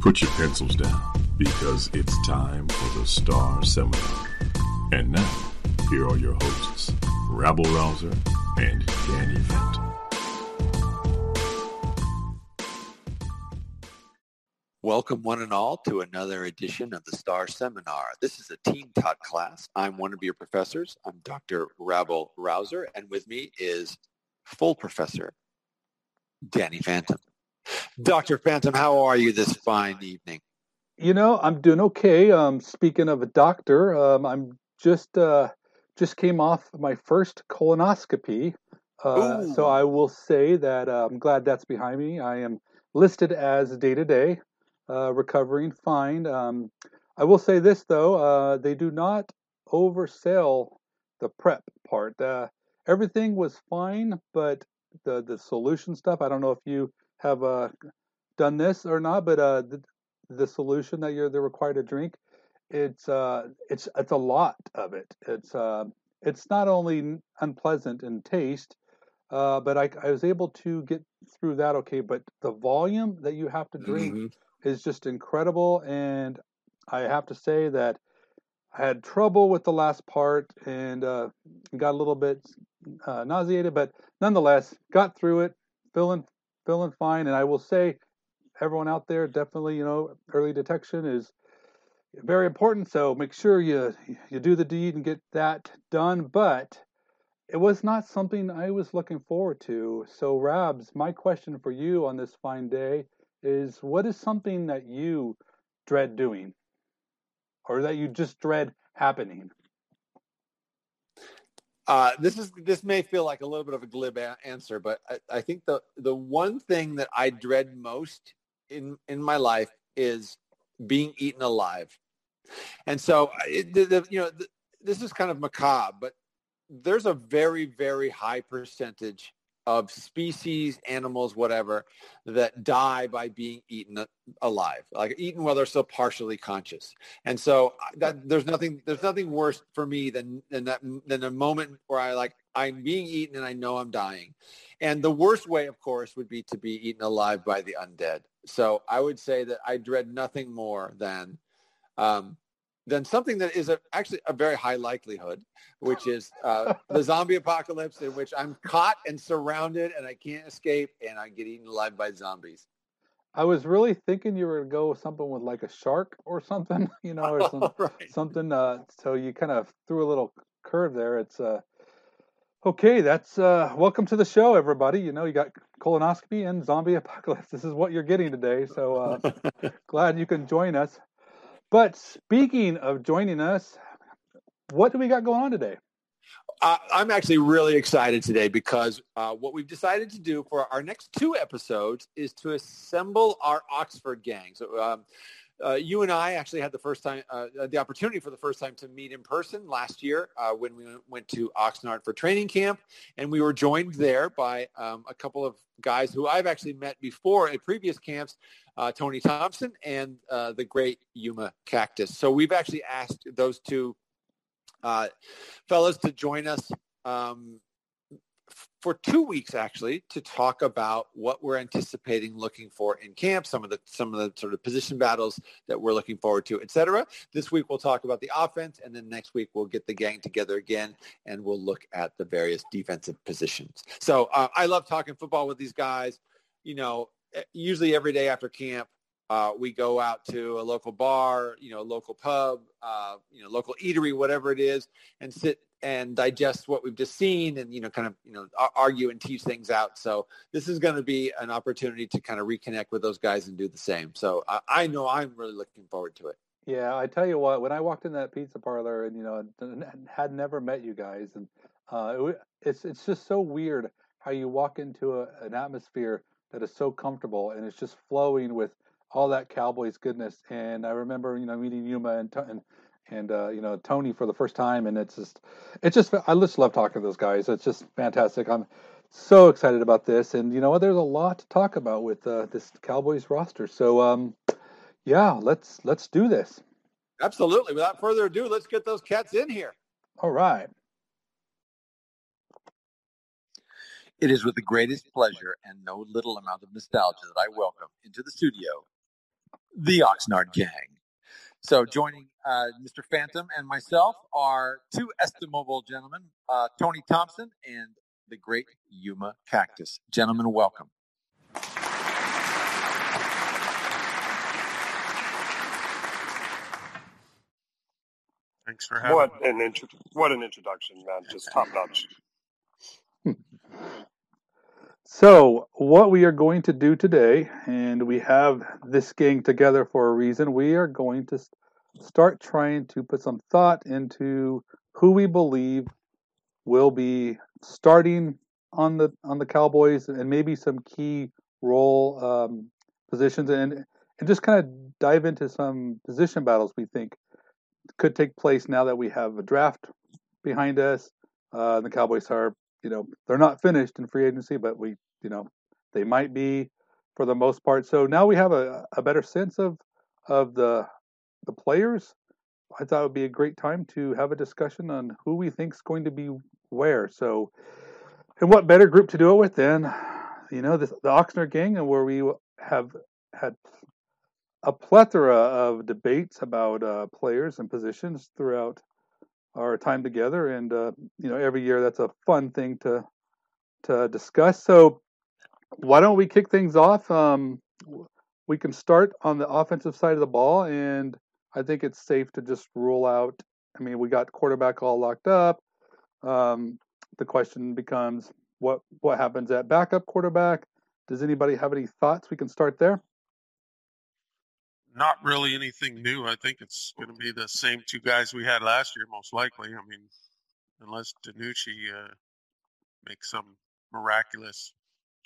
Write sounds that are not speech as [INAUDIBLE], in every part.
Put your pencils down because it's time for the Star Seminar. And now, here are your hosts, Rabble Rouser and Danny Phantom. Welcome, one and all, to another edition of the STAR Seminar. This is a team taught class. I'm one of your professors. I'm Dr. Rabble Rouser, and with me is full professor Danny Phantom. Dr. Phantom, how are you this fine evening? You know, I'm doing okay. Um, speaking of a doctor, um, I'm just uh, just came off my first colonoscopy, uh, so I will say that uh, I'm glad that's behind me. I am listed as day to day, uh, recovering fine. Um, I will say this though, uh, they do not oversell the prep part. Uh, everything was fine, but the the solution stuff. I don't know if you have uh, done this or not, but uh, the, the solution that you're they're required to drink, it's uh, it's it's a lot of it. It's uh, it's not only unpleasant in taste, uh, but I, I was able to get through that okay. But the volume that you have to drink Mhm. is just incredible, and I have to say that I had trouble with the last part and uh, got a little bit uh, nauseated, but nonetheless got through it, feeling feeling fine. And I will say, everyone out there, definitely, you know, early detection is very important. So make sure you you do the deed and get that done. But it was not something I was looking forward to. So Rabs, my question for you on this fine day is, what is something that you dread doing, or that you just dread happening? Uh, this is this may feel like a little bit of a glib a- answer, but I, I think the the one thing that I dread most in in my life is being eaten alive. And so, it, the, the, you know, th this is kind of macabre, but there's a very very high percentage of species, animals, whatever, that die by being eaten alive, like eaten while they're still partially conscious. And so that there's nothing there's nothing worse for me than than that than a moment where I like I'm being eaten and I know I'm dying. And the worst way, of course, would be to be eaten alive by the undead. So I would say that I dread nothing more than um, than something that is a, actually a very high likelihood, which is uh, the zombie apocalypse in which I'm caught and surrounded and I can't escape and I get eaten alive by zombies. I was really thinking you were gonna go with something with like a shark or something, [LAUGHS] you know, or some, [LAUGHS] right. something. Uh, so you kind of threw a little curve there. It's uh, okay. That's uh, welcome to the show, everybody. You know, you got colonoscopy and zombie [LAUGHS] apocalypse. This is what you're getting today. So uh, glad you can join us. But speaking of joining us, what do we got going on today? Uh, I'm actually really excited today because uh, what we've decided to do for our next two episodes is to assemble our Oxnard gang. So um, uh, you and I actually had the first time, uh, the opportunity for the first time to meet in person last year uh, when we went to Oxnard for training camp, and we were joined there by um, a couple of guys who I've actually met before at previous camps, uh, Tony Thompson and uh, the great Yuma Cactus. So we've actually asked those two uh, fellas to join us um, for two weeks actually to talk about what we're anticipating looking for in camp, some of the some of the sort of position battles that we're looking forward to, etc. This week we'll talk about the offense, and then next week we'll get the gang together again and we'll look at the various defensive positions. So uh, I love talking football with these guys. You know, eh, usually every day after camp, uh, we go out to a local bar, you know, local pub, uh, you know, local eatery, whatever it is, and sit and digest what we've just seen and, you know, kind of, you know, argue and tease things out. So this is going to be an opportunity to kind of reconnect with those guys and do the same. So I, I know I'm really looking forward to it. Yeah, I tell you what, when I walked in that pizza parlor and, you know, had never met you guys and uh, it, it's, it's just so weird how you walk into a, an atmosphere that is so comfortable and it's just flowing with all that Cowboys goodness. And I remember, you know, meeting Yuma and and and uh, you know Tony for the first time, and it's just, it's just, I just love talking to those guys. It's just fantastic. I'm so excited about this, and you know what? There's a lot to talk about with uh, this Cowboys roster. So, um, yeah, let's let's do this. Absolutely. Without further ado, let's get those cats in here. All right. It is with the greatest pleasure and no little amount of nostalgia that I welcome into the studio the Oxnard Gang. So joining uh, Mr. Phantom and myself are two estimable gentlemen, uh, Tony Thompson and the great Yuma Cactus. Gentlemen, welcome. Thanks for having what an intro- what an introduction, man! Just top notch. [LAUGHS] So, what we are going to do today, and we have this gang together for a reason, we are going to start trying to put some thought into who we believe will be starting on the on the Cowboys and maybe some key role um, positions and and just kind of dive into some position battles we think could take place now that we have a draft behind us. Uh, the Cowboys are you know they're not finished in free agency, but we you know they might be for the most part. So now we have a, a better sense of of the the players. I thought it would be a great time to have a discussion on who we think is going to be where. So, and what better group to do it with than you know the, Oxnard gang, and where we have had a plethora of debates about uh, players and positions throughout our time together, and uh, you know every year that's a fun thing to to discuss. So why don't we kick things off? Um, we can start on the offensive side of the ball, and I think it's safe to just rule out. I mean, we got quarterback all locked up. Um, the question becomes what what happens at backup quarterback? Does anybody have any thoughts? We can start there. Not really anything new. I think it's going to be the same two guys we had last year, most likely. I mean, unless DiNucci uh, makes some miraculous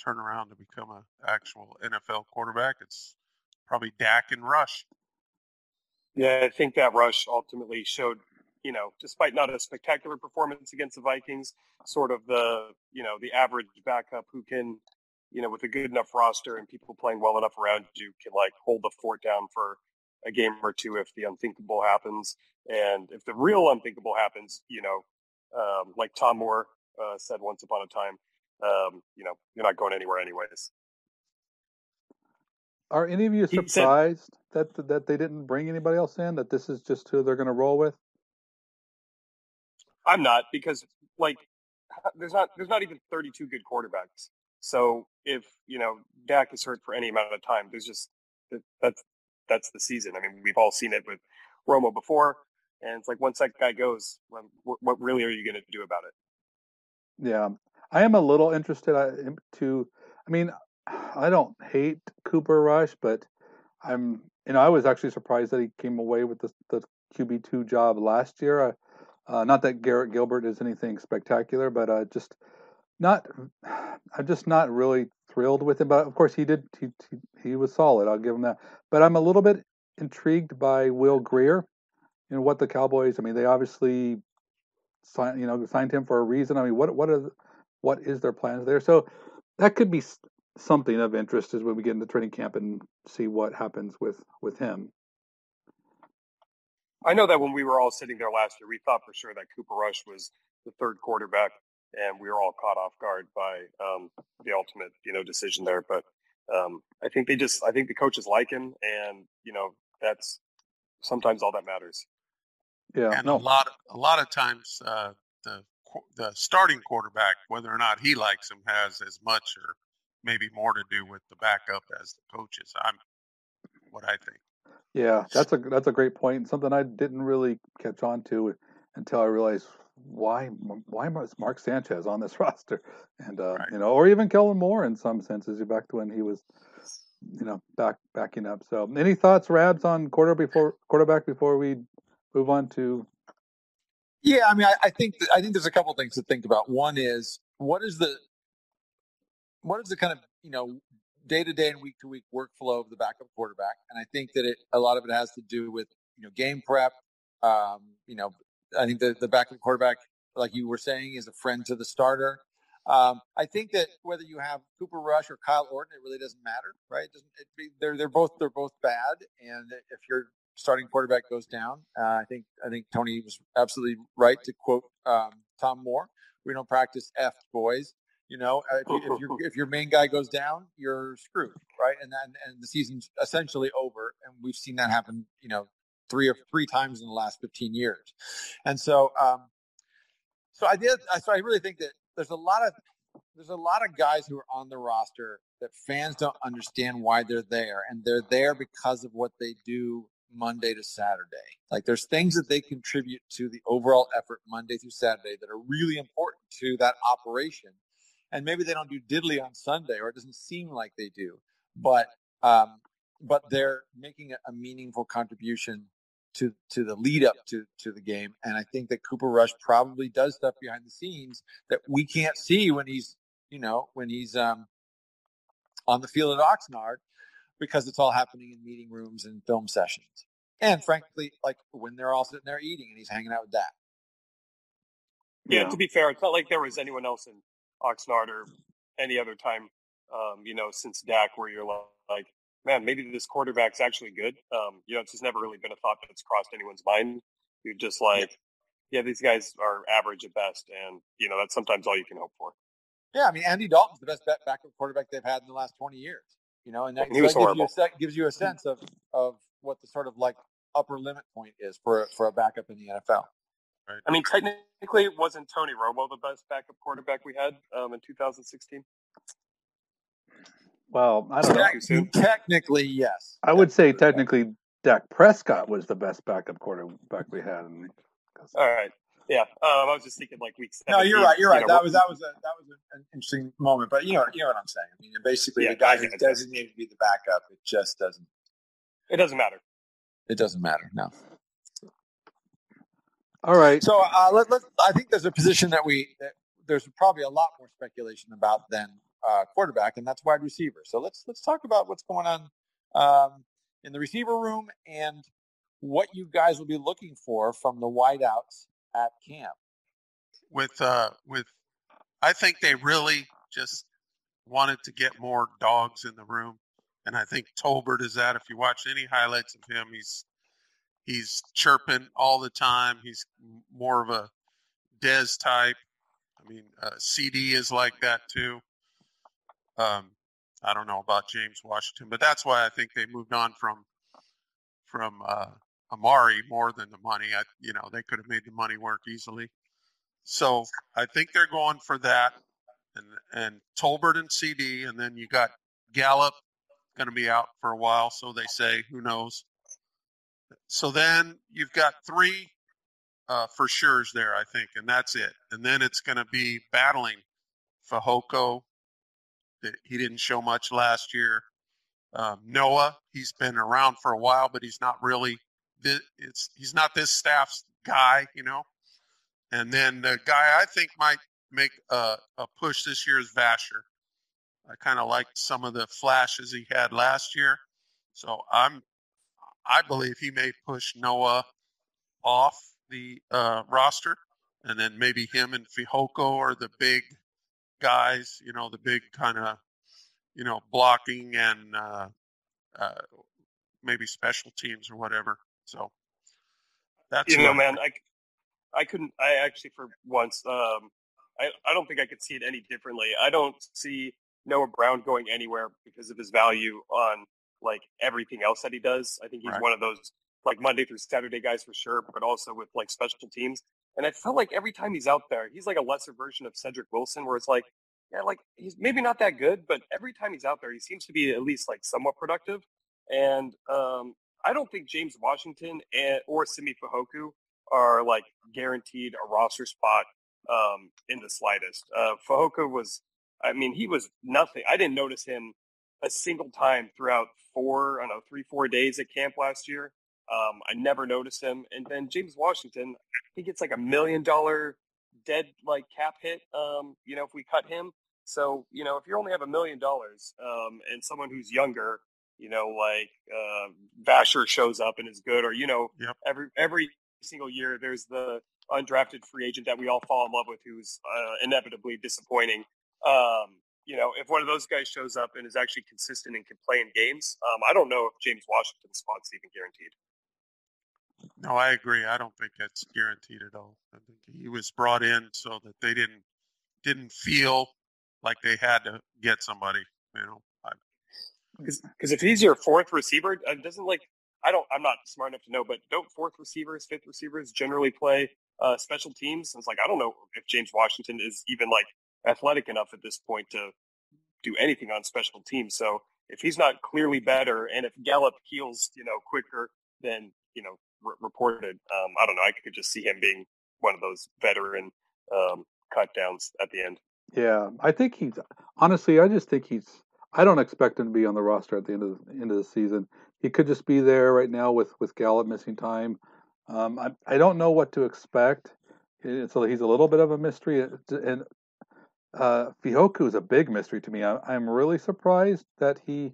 turnaround to become an actual NFL quarterback, it's probably Dak and Rush. Yeah, I think that Rush ultimately showed, you know, despite not a spectacular performance against the Vikings, sort of the, you know, the average backup who can, you know, with a good enough roster and people playing well enough around you can like hold the fort down for a game or two if the unthinkable happens. And if the real unthinkable happens, you know, um, like Tom Moore uh, said once upon a time, um, you know, you're not going anywhere anyways. Are any of you surprised said, that that they didn't bring anybody else in? That this is just who they're going to roll with? I'm not because like there's not there's not even 32 good quarterbacks. So if you know Dak is hurt for any amount of time, there's just that's that's the season. I mean, we've all seen it with Romo before, and it's like once that guy goes, what, what really are you going to do about it? Yeah, I am a little interested to. I mean, I don't hate Cooper Rush, but I'm. You know, I was actually surprised that he came away with the, the QB two job last year. Uh, uh, not that Garrett Gilbert is anything spectacular, but uh, just not. I'm just not really thrilled with him. But of course, he did. He, he was solid. I'll give him that. But I'm a little bit intrigued by Will Grier and what the Cowboys. I mean, they obviously signed you know signed him for a reason. I mean, what what are what is their plans there? So that could be something of interest as when we get into training camp and see what happens with with him. I know that when we were all sitting there last year, we thought for sure that Cooper Rush was the third quarterback, and we were all caught off guard by um, the ultimate, you know, decision there. But um, I think they just, I think the coaches like him, and you know, that's sometimes all that matters. Yeah, and no. a lot, a lot of times, uh, the the starting quarterback, whether or not he likes him, has as much or maybe more to do with the backup as the coaches. I'm what I think. Yeah, that's a that's a great point. Something I didn't really catch on to until I realized why why is Mark Sanchez on this [LAUGHS] roster, and uh, Right. you know, or even Kellen Moore in some senses, back to when he was, you know, back backing up. So, any thoughts, Rabs, on quarter before quarterback before we move on to Yeah, I mean, I, I think that, I think there's a couple things to think about. One is what is the what is the kind of you know day to day and week to week workflow of the backup quarterback, and I think that it a lot of it has to do with you know game prep. Um, you know, I think the the backup quarterback, like you were saying, is a friend to the starter. Um, I think that whether you have Cooper Rush or Kyle Orton, it really doesn't matter, right? It it, be- they're they're both they're both bad, and if your starting quarterback goes down, uh, I think I think Tony was absolutely right to quote um, Tom Moore. We don't practice F boys. You know, uh, if, if, your, if your main guy goes down, you're screwed, right? And then and the season's essentially over, and we've seen that happen, you know, three or three times in the last 15 years. And so, um, so I did. So I really think that there's a lot of there's a lot of guys who are on the roster that fans don't understand why they're there, and they're there because of what they do Monday to Saturday. Like there's things that they contribute to the overall effort Monday through Saturday that are really important to that operation. And maybe they don't do diddly on Sunday, or it doesn't seem like they do, but um, but they're making a, a meaningful contribution to to the lead up to to the game. And I think that Cooper Rush probably does stuff behind the scenes that we can't see when he's you know when he's um, on the field at Oxnard because it's all happening in meeting rooms and film sessions. And frankly, like when they're all sitting there eating and he's hanging out with that. Yeah, Yeah. to be fair, it's not like there was anyone else in Oxnard or any other time, um, you know, since Dak where you're like, man, maybe this quarterback's actually good. Um, you know, it's just never really been a thought that's crossed anyone's mind. You're just like, yeah, these guys are average at best, and you know that's sometimes all you can hope for. Yeah, I mean Andy Dalton's the best backup quarterback they've had in the last twenty years. You know, and that, He was so that gives, you a, se- gives you a sense of of what the sort of like upper limit point is for a- for a backup in the NFL. I mean, technically, wasn't Tony Romo the best backup quarterback we had um, in 2016? Well, I don't know. Technically, yes. I would say technically Dak Prescott was the best backup quarterback we had. And, All right, yeah. Um, I was just thinking like week. No, you're right. You're you right. know, that was that was a that was an interesting moment. But you know, you know what I'm saying. I mean, basically, Yeah, the guy I who's get it. designated to be the backup, it just doesn't. It doesn't matter. It doesn't matter. No. all right. So uh, let, let, I think there's a position that we that there's probably a lot more speculation about than uh, quarterback, and that's wide receiver. So let's let's talk about what's going on um, in the receiver room and what you guys will be looking for from the wideouts at camp. with uh with I think they really just wanted to get more dogs in the room. And I think Tolbert is that. If you watch any highlights of him, he's he's chirping all the time. He's more of a Dez type. I mean, uh, CD is like that too. Um, I don't know about James Washington, but that's why I think they moved on from from uh, Amari more than the money. I, you know, they could have made the money work easily. So I think they're going for that, and and Tolbert and CD, and then you got Gallup going to be out for a while, so they say. Who knows? So then you've got three uh, for sure's there, I think, and that's it. And then it's going to be battling Fehoko. That he didn't show much last year. Um, Noah, he's been around for a while, but he's not really. thi- It's he's not this staff's guy, you know. And then the guy I think might make a, a push this year is Vasher. I kind of liked some of the flashes he had last year, so I'm I believe he may push Noah off the uh, roster, and then maybe him and Fehoko are the big guys. You know, the big kind of you know blocking and uh, uh, maybe special teams or whatever. So that's you know, I, man. I I couldn't. I actually for once. Um, I I don't think I could see it any differently. I don't see Noah Brown going anywhere because of his value on like everything else that he does. I think he's right. one of those like Monday through Saturday guys for sure, but also with like special teams. And I felt like every time he's out there, he's like a lesser version of Cedric Wilson, where it's like, yeah, like he's maybe not that good, but every time he's out there, he seems to be at least like somewhat productive. And um, I don't think James Washington and, or Simi Fehoko are like guaranteed a roster spot um, in the slightest. Uh, Fehoko was, I mean, he was nothing. I didn't notice him a single time throughout four, I don't know, three, four days at camp last year. Um, I never noticed him. And then James Washington, he gets like a million dollar dead like cap hit. Um, you know, if we cut him. So you know, if you only have a million dollars, um, and someone who's younger, you know, like uh, Vasher shows up and is good, or you know, yep. every every single year there's the undrafted free agent that we all fall in love with, who's uh, inevitably disappointing. Um, you know, if one of those guys shows up and is actually consistent and can play in games, um, I don't know if James Washington's spot's even guaranteed. No, I agree. I don't think that's guaranteed at all. I think he was brought in so that they didn't didn't feel like they had to get somebody. You know, because if he's your fourth receiver, it doesn't like I don't. I'm not smart enough to know, but don't fourth receivers, fifth receivers generally play uh, special teams? And it's like I don't know if James Washington is even like athletic enough at this point to do anything on special teams. So if he's not clearly better, and if Gallup heals, you know, quicker than you know reported, um, I don't know. I could just see him being one of those veteran um, cut downs at the end. Yeah, I think he's honestly. I just think he's. I don't expect him to be on the roster at the end of the end of the season. He could just be there right now with with Gallup missing time. Um, I I don't know what to expect. So he's a little bit of a mystery, and uh, Fehoko is a big mystery to me. I, I'm really surprised that he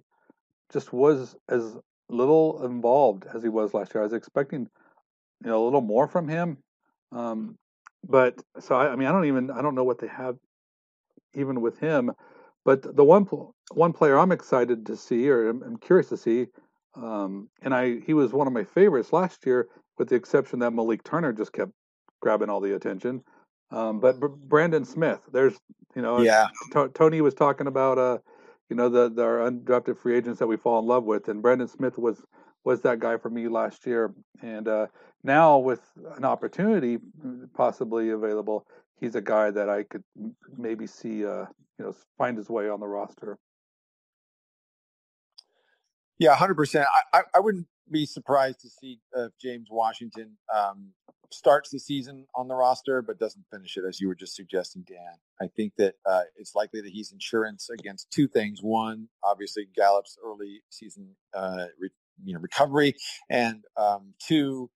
just was as little involved as he was last year. I was expecting, you know, a little more from him. Um, but so I, I, mean, I don't even I don't know what they have even with him. But the one one player I'm excited to see, or I'm, I'm curious to see, um, and I he was one of my favorites last year, with the exception that Malik Turner just kept grabbing all the attention. Um, but Brandon Smith, there's, you know, yeah. T- Tony was talking about, uh, you know, the, the undrafted free agents that we fall in love with, and Brandon Smith was was that guy for me last year. And uh, now with an opportunity possibly available, he's a guy that I could maybe see, uh, you know, find his way on the roster. Yeah, hundred percent. I, I wouldn't be surprised to see uh, James Washington um, starts the season on the roster, but doesn't finish it, as you were just suggesting, Dan. I think that uh, it's likely that he's insurance against two things. One, obviously, Gallup's early season, uh, re- you know, recovery, and um, two,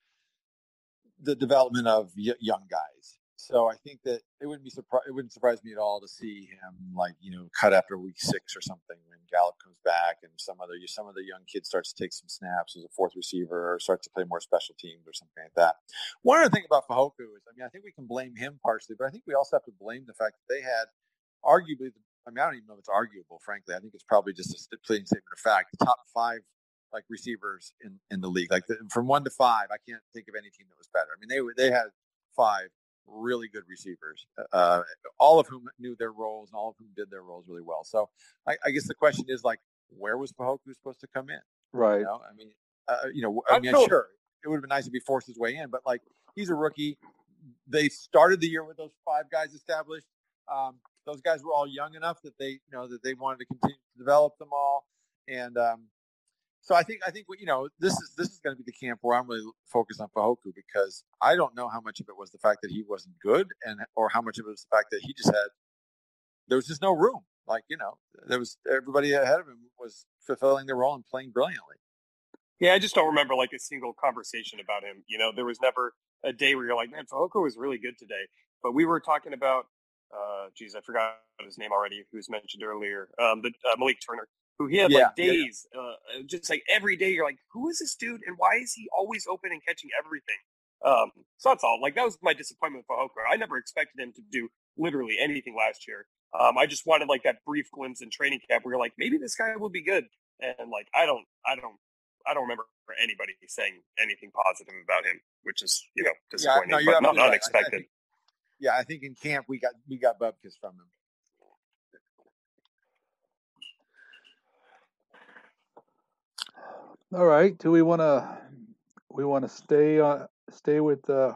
the development of y- young guys. So I think that it wouldn't be surpri- it wouldn't surprise me at all to see him like you know cut after week six or something when Gallup comes back and some other some of the young kids starts to take some snaps as a fourth receiver or starts to play more special teams or something like that. One other thing about Fehoko is I mean I think we can blame him partially, but I think we also have to blame the fact that they had arguably the, I mean I don't even know if it's arguable frankly I think it's probably just a plain statement of fact the top five like receivers in, in the league like the, from one to five I can't think of any team that was better. I mean they they had five really good receivers, uh, all of whom knew their roles and all of whom did their roles really well. So I, I guess the question is like, where was Fehoko supposed to come in? Right. You know, I mean, uh, you know, I mean, sure, it would have been nice if he forced his way in, but like, he's a rookie. They started the year with those five guys established. Um, those guys were all young enough that they, you know, that they wanted to continue to develop them all. And um, so I think I think you know this is this is going to be the camp where I'm really focused on Fehoko because I don't know how much of it was the fact that he wasn't good and or how much of it was the fact that he just had there was just no room. Like you know, there was everybody ahead of him was fulfilling their role and playing brilliantly. Yeah, I just don't remember like a single conversation about him. You know, there was never a day where you're like, man, Fehoko was really good today. But we were talking about, uh, geez, I forgot his name already, who was mentioned earlier, um, the uh, Malik Turner who he had Yeah, like yeah, yeah. days, uh, just like every day. You're like, who is this dude, and why is he always open and catching everything? Um, so that's all. Like that was my disappointment for Hooker. I never expected him to do literally anything last year. Um, I just wanted like that brief glimpse in training camp where you're like, maybe this guy will be good. And like, I don't, I don't, I don't remember anybody saying anything positive about him, which is you know disappointing, no, but not right. I- unexpected. think- Yeah, I think in camp we got we got bubkis from him. All right. Do we want to we want to stay uh, stay with uh,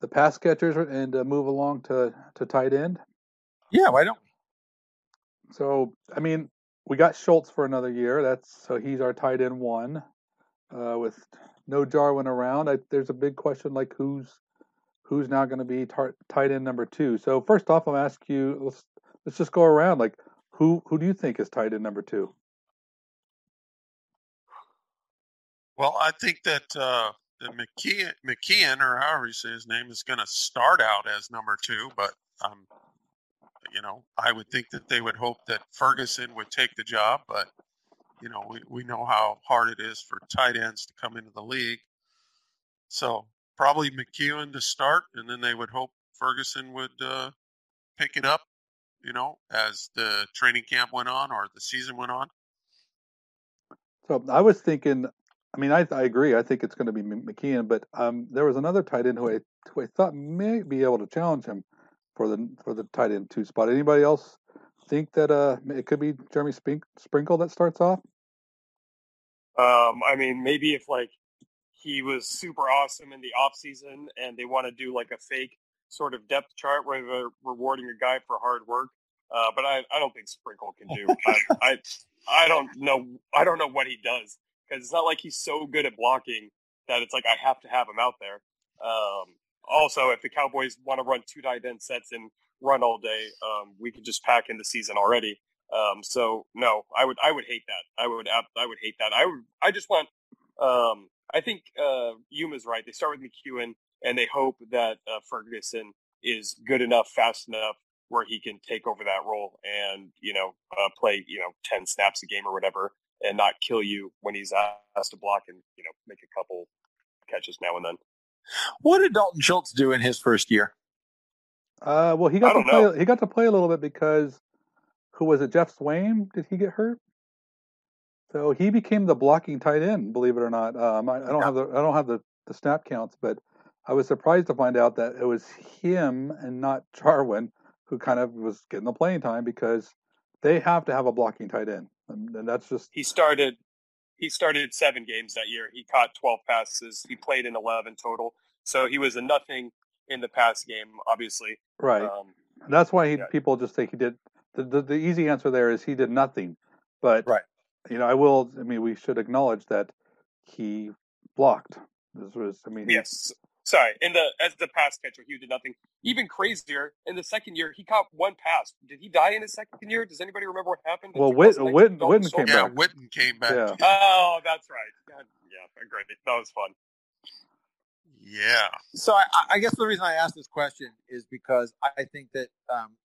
the pass catchers and uh, move along to to tight end? Yeah, why don't we? So I mean, we got Schultz for another year. That's so he's our tight end one. Uh, with no Jarwin around, I, there's a big question like who's who's now going to be tar- tight end number two. So first off, I'll ask you. Let's let's just go around. Like who who do you think is tight end number two? Well, I think that uh, the McKeon, McKeon, or however you say his name, is going to start out as number two. But um, you know, I would think that they would hope that Ferguson would take the job. But you know, we, we know how hard it is for tight ends to come into the league. So probably McKeon to start, and then they would hope Ferguson would uh, pick it up. You know, as the training camp went on or the season went on. So I was thinking. I mean, I, I agree. I think it's going to be McKeon, but um, there was another tight end who I, who I thought may be able to challenge him for the for the tight end two spot. Anybody else think that uh it could be Jeremy Spink, Sprinkle that starts off? Um, I mean, maybe if like he was super awesome in the off season and they want to do like a fake sort of depth chart where they're rewarding a guy for hard work. Uh, but I, I don't think Sprinkle can do. I, I I don't know. I don't know what he does because it's not like he's so good at blocking that it's like I have to have him out there. Um, also, if the Cowboys want to run two tight end sets and run all day, um, we could just pack in the season already. Um, so no, I would I would hate that. I would I would hate that. I would I just want. Um, I think uh, Yuma's right. They start with McEwen and they hope that uh, Ferguson is good enough, fast enough where he can take over that role and you know uh, play you know ten snaps a game or whatever, and not kill you when he's asked to block and you know make a couple catches now and then. What did Dalton Schultz do in his first year? Uh, well, he got to play. know. He got to play a little bit because who was it? Geoff Swaim? Did he get hurt? So he became the blocking tight end. Believe it or not. Um, I, I don't Yeah. have the I don't have the, the snap counts, but I was surprised to find out that it was him and not Jarwin who kind of was getting the playing time because they have to have a blocking tight end, and, that's just He started. He started seven games that year. He caught twelve passes. He played in eleven total. So he was a nothing in the pass game, obviously. right. Um, that's why he, Yeah. people just think he did. The, the the easy answer there is he did nothing. But Right. you know, I will. I mean, we should acknowledge that he blocked. This was. I mean, Yes. Sorry. In the as the pass catcher, he did nothing. Even crazier, in the second year, he caught one pass. Did he die in his second year? Does anybody remember what happened? Well, Whit- 2019? Whit- Dalton Witten Schultz? came Yeah, back. Witten came back. Yeah. [LAUGHS] Oh, that's right. God, yeah, great. That was fun. Yeah. So I, I guess the reason I asked this question is because I think that um,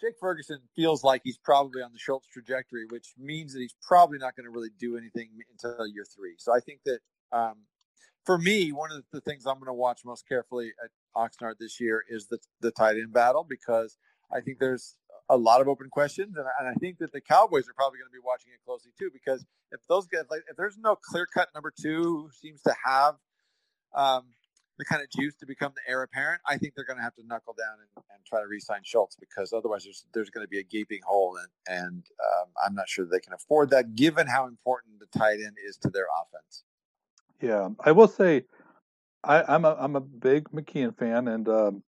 Jake Ferguson feels like he's probably on the Schultz trajectory, which means that he's probably not going to really do anything until year three. So I think that um, for me, one of the things I'm going to watch most carefully at Oxnard this year is the the tight end battle because I think there's a lot of open questions, and I, and I think that the Cowboys are probably going to be watching it closely too because if those guys like if there's no clear cut number two who seems to have um, the kind of juice to become the heir apparent, I think they're going to have to knuckle down and, and try to re-sign Schultz because otherwise there's there's going to be a gaping hole, and and um, I'm not sure they can afford that given how important the tight end is to their offense. Yeah. I will say, I, I'm a I'm a big McKeon fan, and um,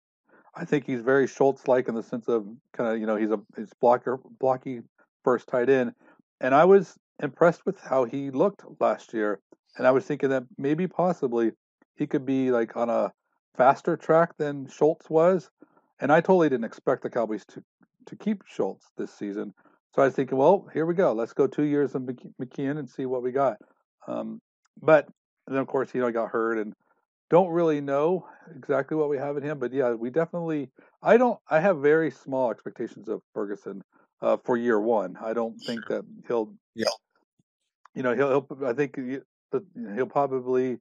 I think he's very Schultz like in the sense of kind of you know he's a he's blocker blocky first tight end, and I was impressed with how he looked last year, and I was thinking that maybe possibly he could be like on a faster track than Schultz was, and I totally didn't expect the Cowboys to to keep Schultz this season. So I was thinking, well, here we go. Let's go two years of McKe- McKeon and see what we got. Um, but then of course, you know, he got hurt and don't really know exactly what we have in him. But yeah, we definitely. I don't. I have very small expectations of Ferguson. uh, for year one. I don't think Sure. that he'll, Yeah. you know, he'll, he'll I think he'll probably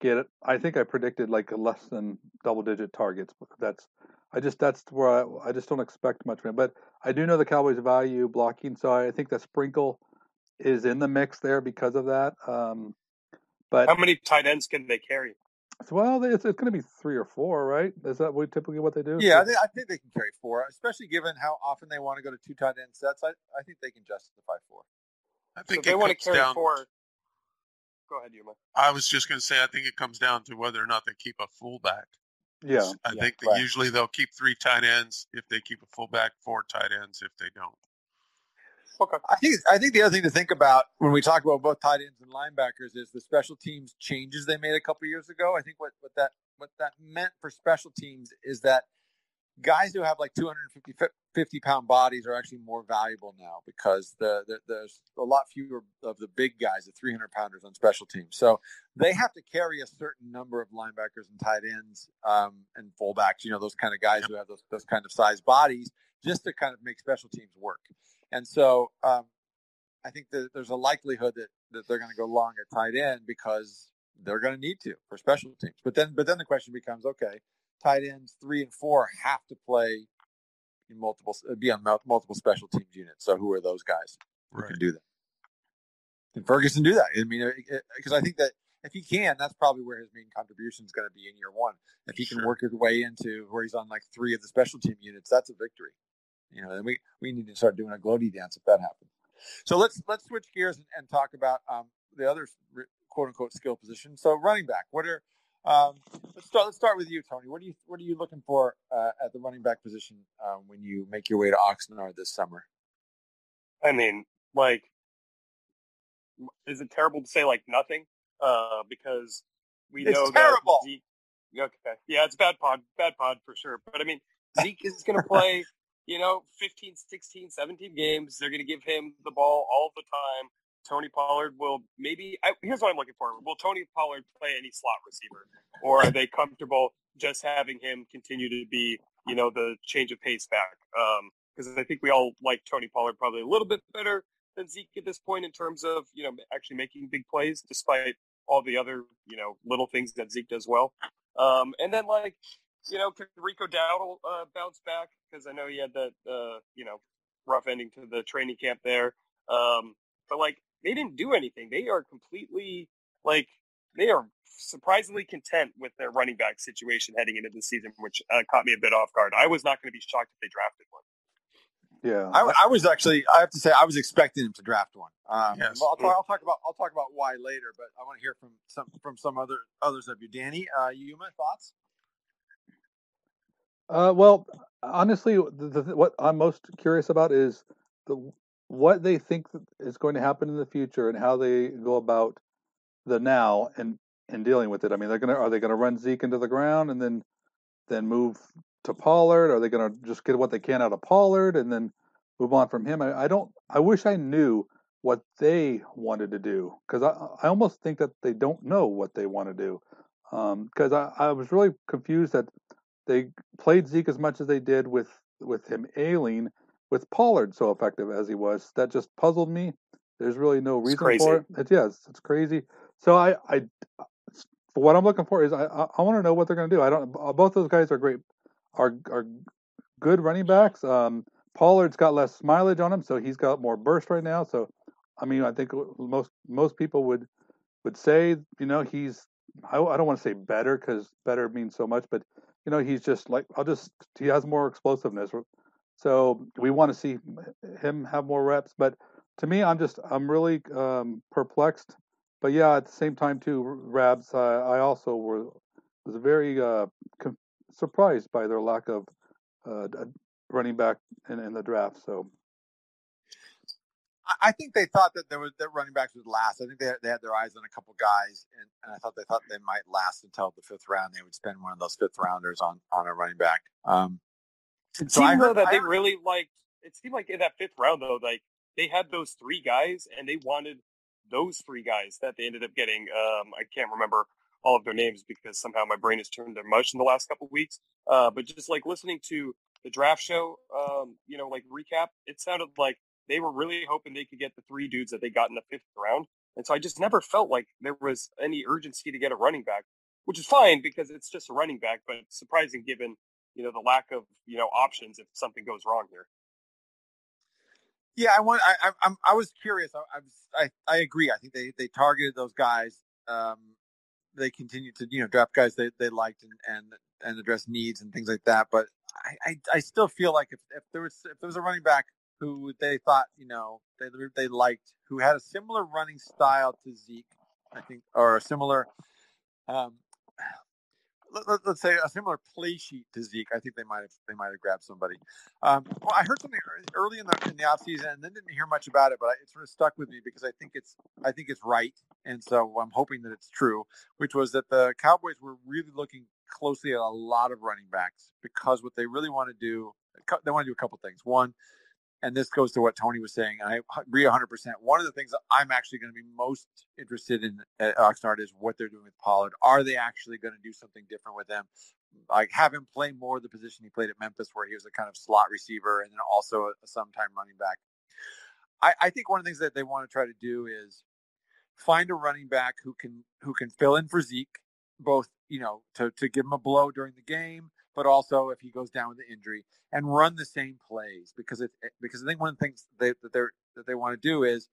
get it. I think I predicted like less than double digit targets. but That's, I just, that's where I, I just don't expect much from him. But I do know the Cowboys value blocking, so I think that Sprinkle is in the mix there because of that. Um, but How many tight ends can they carry? well, it's, it's going to be three or four, right? Is that what typically what they do? Yeah, I think, I think they can carry four, especially given how often they want to go to two tight end sets. I, I think they can justify four. I think if they want to carry down. four. Go ahead, Yuma. I was just going to say, I think it comes down to whether or not they keep a fullback. yeah. I Yeah, think that right. usually they'll keep three tight ends if they keep a fullback, four tight ends if they don't. Okay. I think I think the other thing to think about when we talk about both tight ends and linebackers is the special teams changes they made a couple years ago. I think what, what that what that meant for special teams is that guys who have like 250 50 pound bodies are actually more valuable now because the, the there's a lot fewer of the big guys, the 300 pounders on special teams. So they have to carry a certain number of linebackers and tight ends um, and fullbacks. You know those kind of guys who have those those kind of size bodies just to kind of make special teams work. And so um, I think that there's a likelihood that, that they're going to go long at tight end because they're going to need to for special teams. But then, but then the question becomes, okay, tight ends three and four have to play in multiple, be on multiple special teams units. So who are those guys who Right. can do that? Can Ferguson do that? I mean, because I think that if he can, that's probably where his main contribution is going to be in year one. If he can Sure. work his way into where he's on like three of the special team units, that's a victory. You know, we we need to start doing a gloaty dance if that happens. So let's let's switch gears and, and talk about um, the other quote unquote skill position. So running back, what are um, let's start let's start with you, Tony. What are you what are you looking for uh, at the running back position um, when you make your way to Oxnard this summer? I mean, like, is it terrible to say like nothing? Uh, because we know It's know terrible. that Zeke. Okay, yeah, it's bad pod, bad pod for sure. But I mean, Zeke is going [LAUGHS] to play, you know, 15, 16, 17 games. They're going to give him the ball all the time. Tony Pollard will maybe. I, here's what I'm looking for: Will Tony Pollard play any slot receiver, or are they comfortable just having him continue to be, you know, the change of pace back? Because I think we all like Tony Pollard probably a little bit better than Zeke at this point in terms of you know actually making big plays, despite all the other you know little things that Zeke does well. Um, and then like you know, can Rico Dowdle uh, bounce back? Because I know he had that uh, you know rough ending to the training camp there. Um, but like they didn't do anything. They are completely like they are surprisingly content with their running back situation heading into the season, which uh, caught me a bit off guard. I was not going to be shocked if they drafted one. Yeah. I, I was actually I have to say I was expecting him to draft one. Um, Yes. well, I'll, talk, I'll talk about I'll talk about why later, but I want to hear from some from some other others of you. Danny, uh, Yuma, thoughts? Uh, well, honestly, the, the, what I'm most curious about is the what they think is going to happen in the future and how they go about the now and and dealing with it. I mean, they're gonna are they gonna run Zeke into the ground and then then move to Pollard? Are they gonna just get what they can out of Pollard and then move on from him? I, I don't. I wish I knew what they wanted to do because I I almost think that they don't know what they want to do because I I was really confused that they played Zeke as much as they did with with him ailing with Pollard so effective as he was. That just puzzled me. There's really no reason for it. It's yes, it's crazy. So I I what I'm looking for is I I, I want to know what they're going to do. I don't. Both those guys are great, are are good running backs. Um, Pollard's got less mileage on him, so he's got more burst right now. So, I mean, I think most most people would would say, you know, he's I, I don't want to say better because better means so much, but you know, he's just like I'll just he has more explosiveness. So we want to see him have more reps. But to me, I'm just I'm really um, perplexed. But yeah, at the same time too, Rabs, uh, I also were was very uh, com- surprised by their lack of uh, running back in, in the draft. So I think they thought that there was that running backs would last. I think they had, they had their eyes on a couple guys, and, and I thought they thought they might last until the fifth round. They would spend one of those fifth rounders on on a running back. Um, It So I seemed though heard- that I they heard- really liked. It seemed like in that fifth round though, like they had those three guys, and they wanted those three guys that they ended up getting. Um, I can't remember all of their names because somehow my brain has turned to mush in the last couple of weeks. Uh, but just like listening to the draft show, um, you know, like recap, it sounded like they were really hoping they could get the three dudes that they got in the fifth round. And so I just never felt like there was any urgency to get a running back, which is fine because it's just a running back, but surprising given, you know, the lack of, you know, options if something goes wrong here. Yeah, I want. I, I, I was curious. I, I, I agree. I think they, they targeted those guys. Um, they continued to you know draft guys they, they liked and, and and address needs and things like that. But I, I, I still feel like if, if there was if there was a running back who they thought you know they they liked who had a similar running style to Zeke, I think, or a similar um, [SIGHS] let, us say a similar play sheet to Zeke. I think they might have they might have grabbed somebody. Um, well, I heard something early in the in the offseason and then didn't hear much about it, but it sort of stuck with me because I think it's I think it's right, and so I'm hoping that it's true. Which was that the Cowboys were really looking closely at a lot of running backs because what they really want to do they want to do a couple things. One, and this goes to what Tony was saying. I agree 100%. One of the things I'm actually going to be most interested in uh, at Oxnard is what they're doing with Pollard. Are they actually going to do something different with him? Like have him play more the position he played at Memphis, where he was a kind of slot receiver and then also a, a sometime running back. I, I think one of the things that they want to try to do is find a running back who can who can fill in for Zeke, both you know to to give him a blow during the game, but also if he goes down with the injury and run the same plays because it because I think one of the things they, that they that they want to do is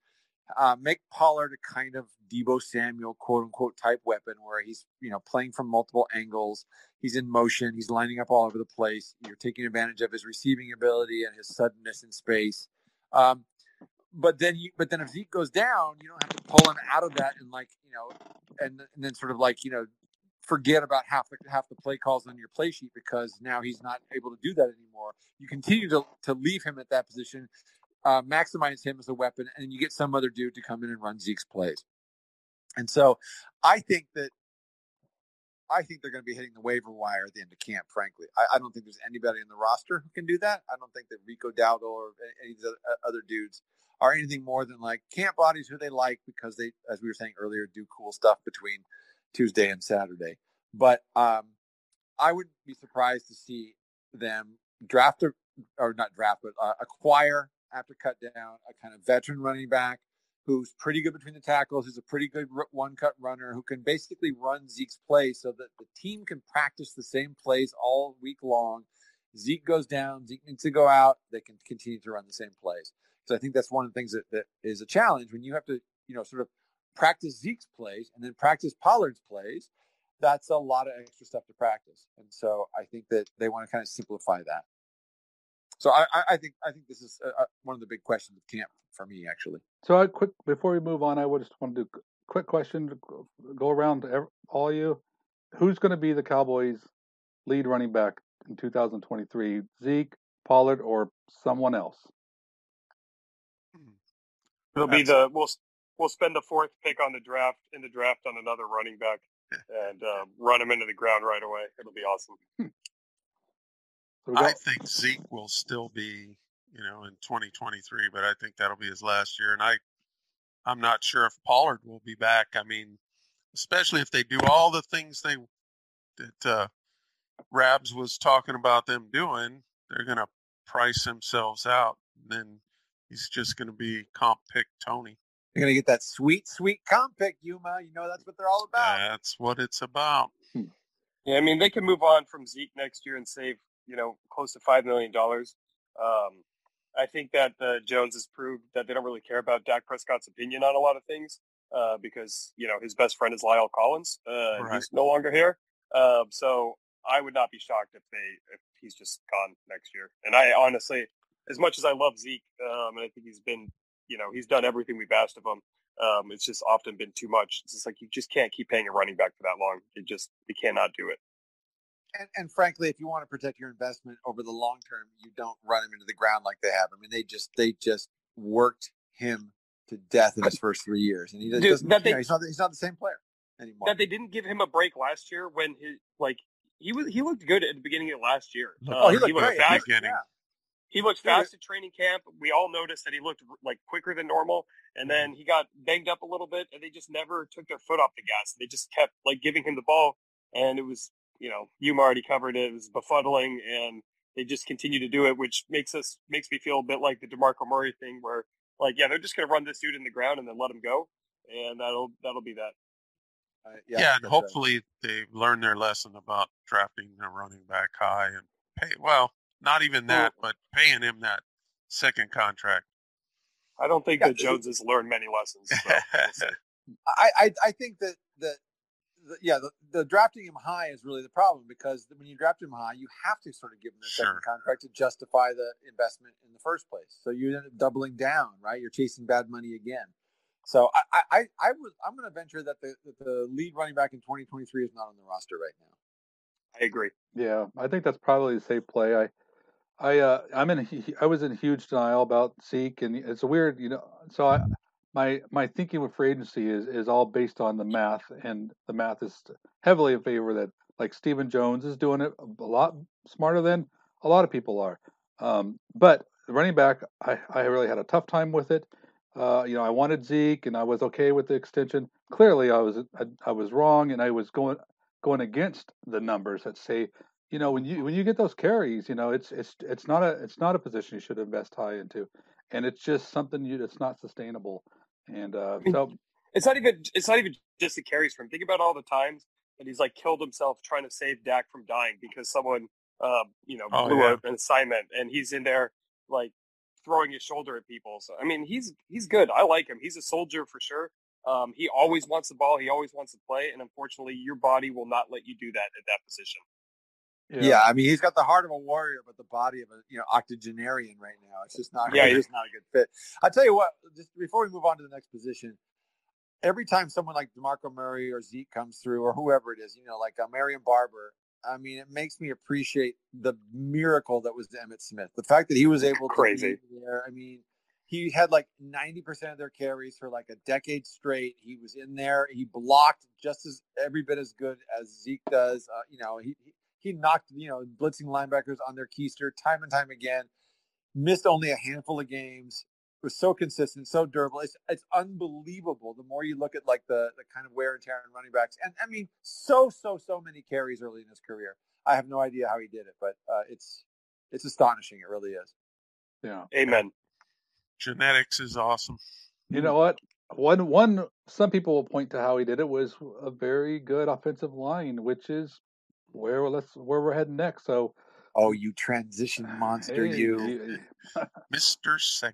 uh, make Pollard a kind of Deebo Samuel quote unquote type weapon where he's you know playing from multiple angles, he's in motion, he's lining up all over the place. You're taking advantage of his receiving ability and his suddenness in space. Um, but then you, but then if Zeke goes down, you don't have to pull him out of that and like you know, and, and then sort of like you know forget about half the half the play calls on your play sheet because now he's not able to do that anymore. You continue to to leave him at that position, uh, maximize him as a weapon, and you get some other dude to come in and run Zeke's plays. And so, I think that I think they're going to be hitting the waiver wire at the end of camp. Frankly, I, I, don't think there's anybody in the roster who can do that. I don't think that Rico Dowdle or any of the other dudes are anything more than like camp bodies who they like because they, as we were saying earlier, do cool stuff between Tuesday and Saturday. But um, I wouldn't be surprised to see them draft a, or not draft, but uh, acquire after cut down a kind of veteran running back who's pretty good between the tackles, who's a pretty good one cut runner, who can basically run Zeke's play so that the team can practice the same plays all week long. Zeke goes down, Zeke needs to go out, they can continue to run the same plays. So I think that's one of the things that, that is a challenge when you have to, you know, sort of practice Zeke's plays and then practice Pollard's plays, that's a lot of extra stuff to practice. And so I think that they want to kind of simplify that. So I, I think I think this is a, a, one of the big questions of camp for me, actually. So I quick before we move on, I would just want to do a quick question to go around to all you. Who's going to be the Cowboys' lead running back in 2023? Zeke, Pollard, or someone else? It'll be the we'll we'll spend the fourth pick on the draft in the draft on another running back [LAUGHS] and um, run him into the ground right away. It'll be awesome. I think Zeke will still be, you know, in 2023, but I think that'll be his last year. And I, I'm not sure if Pollard will be back. I mean, especially if they do all the things they that uh, Rabs was talking about them doing, they're going to price themselves out. And then he's just going to be comp pick Tony. You're gonna get that sweet, sweet comp pick, Yuma. You know that's what they're all about. That's what it's about. Hmm. Yeah, I mean they can move on from Zeke next year and save you know close to five million dollars. Um, I think that uh, Jones has proved that they don't really care about Dak Prescott's opinion on a lot of things uh, because you know his best friend is La'el Collins. Uh, right. He's no longer here, um, so I would not be shocked if they if he's just gone next year. And I honestly, as much as I love Zeke, um, and I think he's been you know, he's done everything we've asked of him. Um, it's just often been too much. It's just like you just can't keep paying a running back for that long. You just you cannot do it. And, and, frankly, if you want to protect your investment over the long term, you don't run him into the ground like they have. I mean, they just they just worked him to death in his first three years, and he Dude, doesn't. That they, you know, he's not he's not the same player anymore. That they didn't give him a break last year when his like he was he looked good at the beginning of last year. Oh, he looked he great. Fast, yeah. He looked fast at training camp. We all noticed that he looked like quicker than normal. And then mm-hmm. he got banged up a little bit, and they just never took their foot off the gas. They just kept like giving him the ball, and it was you know you already covered it. It was befuddling, and they just continue to do it, which makes us makes me feel a bit like the DeMarco Murray thing, where like yeah, they're just going to run this dude in the ground and then let him go, and that'll that'll be that. Uh, yeah, yeah, and hopefully right. they've learned their lesson about drafting the running back high and pay. Well, not even that, but paying him that second contract. I don't think yeah, that Jones has learned many lessons. So [LAUGHS] I, I, I think that that the, yeah, the, the, drafting him high is really the problem because when you draft him high, you have to sort of give him a sure. second contract to justify the investment in the first place. So you end up doubling down, right? You're chasing bad money again. So I, I, I was, I'm going to venture that the, that the lead running back in 2023 is not on the roster right now. I agree. Yeah, I think that's probably the safe play. I, I, uh, I'm in, I was in huge denial about Zeke, and it's weird, you know. So I, my my thinking with free agency is is all based on the math, and the math is heavily in favor that like Stephen Jones is doing it a lot smarter than a lot of people are. Um, but running back, I, I really had a tough time with it. Uh, you know, I wanted Zeke, and I was okay with the extension. Clearly, I was I, I was wrong, and I was going going against the numbers that say, you know, when you when you get those carries, you know, it's it's it's not a it's not a position you should invest high into, and it's just something you that's not sustainable. And uh, so it's not even it's not even just the carries from. Think about all the times that he's like killed himself trying to save Dak from dying because someone uh, you know oh, blew yeah. an assignment and he's in there like throwing his shoulder at people. So I mean he's he's good. I like him. He's a soldier for sure. Um, he always wants the ball. He always wants to play, and unfortunately, your body will not let you do that at that position. Yeah. yeah. I mean, he's got the heart of a warrior, but the body of a you know octogenarian right now. It's just not. Yeah, he's not a good fit. I tell you what. Just before we move on to the next position, every time someone like DeMarco Murray or Zeke comes through, or whoever it is, you know, like uh, Marion Barber. I mean, it makes me appreciate the miracle that was Emmitt Smith. The fact that he was able to crazy there. I mean, he had like 90% of their carries for like a decade straight. He was in there. He blocked just as every bit as good as Zeke does. Uh, you know, he, he knocked you know blitzing linebackers on their keister time and time again. Missed only a handful of games. Was so consistent, so durable. It's it's unbelievable. The more you look at like the the kind of wear and tear on running backs, and I mean, so so so many carries early in his career. I have no idea how he did it, but uh, it's it's astonishing. It really is. Yeah. Amen. Genetics is awesome. You know what? One one some people will point to how he did it was a very good offensive line, which is where let's where we're heading next. So, oh, you transition monster, hey, you, [LAUGHS] Mister Segue.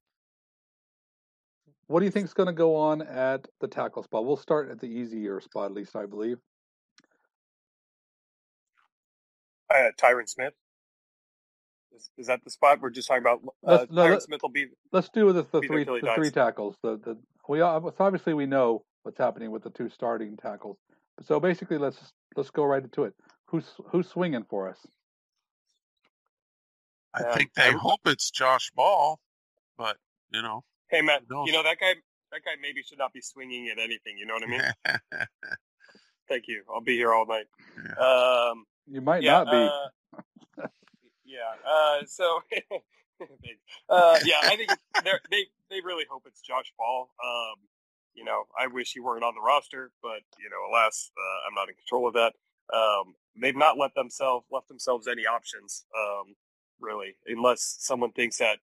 What do you think is going to go on at the tackle spot? We'll start at the easier spot, at least I believe. Uh, Tyron Smith. Is, is, that the spot we're just talking about? Uh, no, Tyron Smith will be. Let's do the, the three the three tackles. The the we obviously we know what's happening with the two starting tackles. So basically, let's let's go right into it. Who's who's swinging for us? I um, think they hope it's Josh Ball, but you know. Hey Matt, you know that guy. That guy maybe should not be swinging at anything. You know what I mean? [LAUGHS] Thank you. I'll be here all night. Yeah. Um, you might yeah, not be. Uh, yeah. Uh, so. [LAUGHS] uh, yeah, I think they they really hope it's Josh Ball. Um, you know, I wish he weren't on the roster, but you know, alas, uh, I'm not in control of that. Um, they've not let themselves left themselves any options, um, really, unless someone thinks that.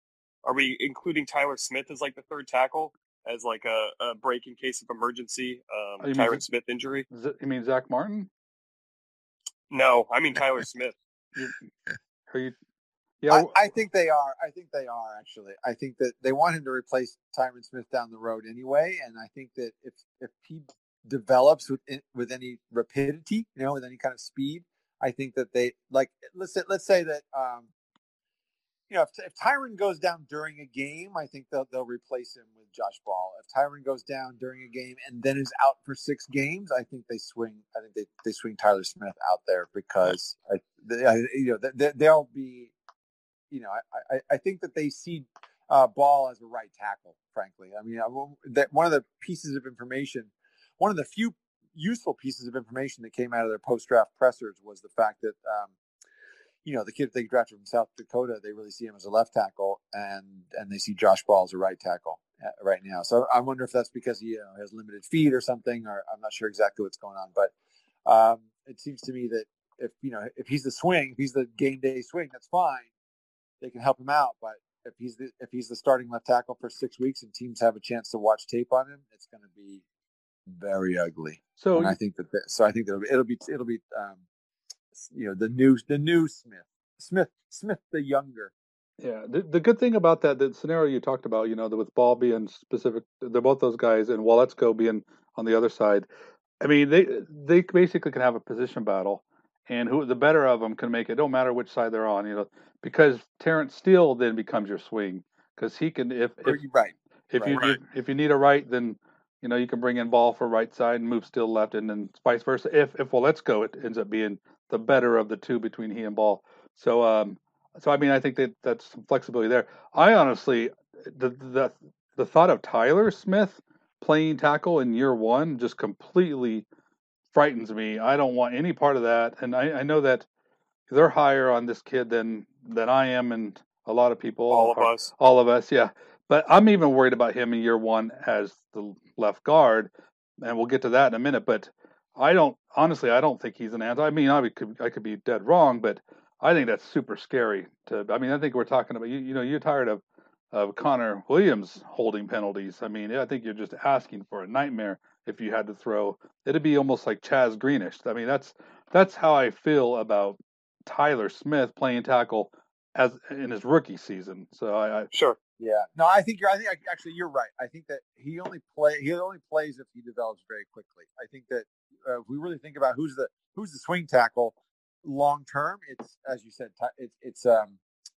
Are we including Tyler Smith as like the third tackle as like a, a break in case of emergency? Um, Tyron Smith injury. You mean Zack Martin? No, I mean Tyler [LAUGHS] Smith. Are you? Yeah, I, I, think they are. I think they are actually. I think that they want him to replace Tyron Smith down the road anyway, and I think that if if he develops with with any rapidity, you know, with any kind of speed, I think that they like let's say, let's say that um, you know if, if Tyron goes down during a game, I think they'll they'll replace him with Josh Ball. If Tyron goes down during a game and then is out for six games, I think they swing. I think they, they swing Tyler Smith out there because I, they, I you know they, they'll be you know I, I, I think that they see uh, Ball as a right tackle. Frankly, I mean I, that one of the pieces of information, one of the few useful pieces of information that came out of their post draft pressers was the fact that um, you know the kid they drafted from South Dakota, they really see him as a left tackle, and and they see Josh Ball as a right tackle uh, right now. So I wonder if that's because he you know, has limited feet or something, or I'm not sure exactly what's going on. But um, it seems to me that if you know if he's the swing, if he's the game day swing, that's fine. They can help him out, but if he's the if he's the starting left tackle for six weeks and teams have a chance to watch tape on him, it's going to be very ugly. So and I think that, so I think that it'll be it'll be um, you know the new the new Smith Smith Smith the younger. Yeah, the, the good thing about that the scenario you talked about, you know, with Ball being specific, they're both those guys, and Waletzko being on the other side. I mean, they they basically can have a position battle, and who the better of them can make it. Don't matter which side they're on, you know, because Terence Steele then becomes your swing because he can if if right if right. you right. if you need a right, then you know you can bring in Ball for right side and move still left, and then vice versa. If if Waletzko. it ends up being the better of the two between he and Ball. So um, so I mean, I think that that's some flexibility there. I honestly, the the the thought of Tyler Smith playing tackle in year one just completely frightens me. I don't want any part of that, and I, I know that they're higher on this kid than than I am, and a lot of people, all of us, all of us, yeah. But I'm even worried about him in year one as the left guard, and we'll get to that in a minute. But I don't honestly, I don't think he's an answer. I mean, I could I could be dead wrong, but I think that's super scary. To I mean, I think we're talking about you. You know, you're tired of of Connor Williams holding penalties. I mean, I think you're just asking for a nightmare if you had to throw. It'd be almost like Chaz Greenish. I mean, that's that's how I feel about Tyler Smith playing tackle as in his rookie season. So I, I sure. Yeah. No, I think you're. I think actually you're right. I think that he only play. He only plays if he develops very quickly. I think that uh, if we really think about who's the who's the swing tackle, long term, it's as you said, it's it's um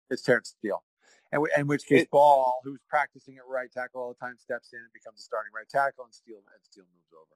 it's Terence Steele, and in which case it, Ball, who's practicing at right tackle all the time, steps in and becomes a starting right tackle, and Steele and Steele moves over.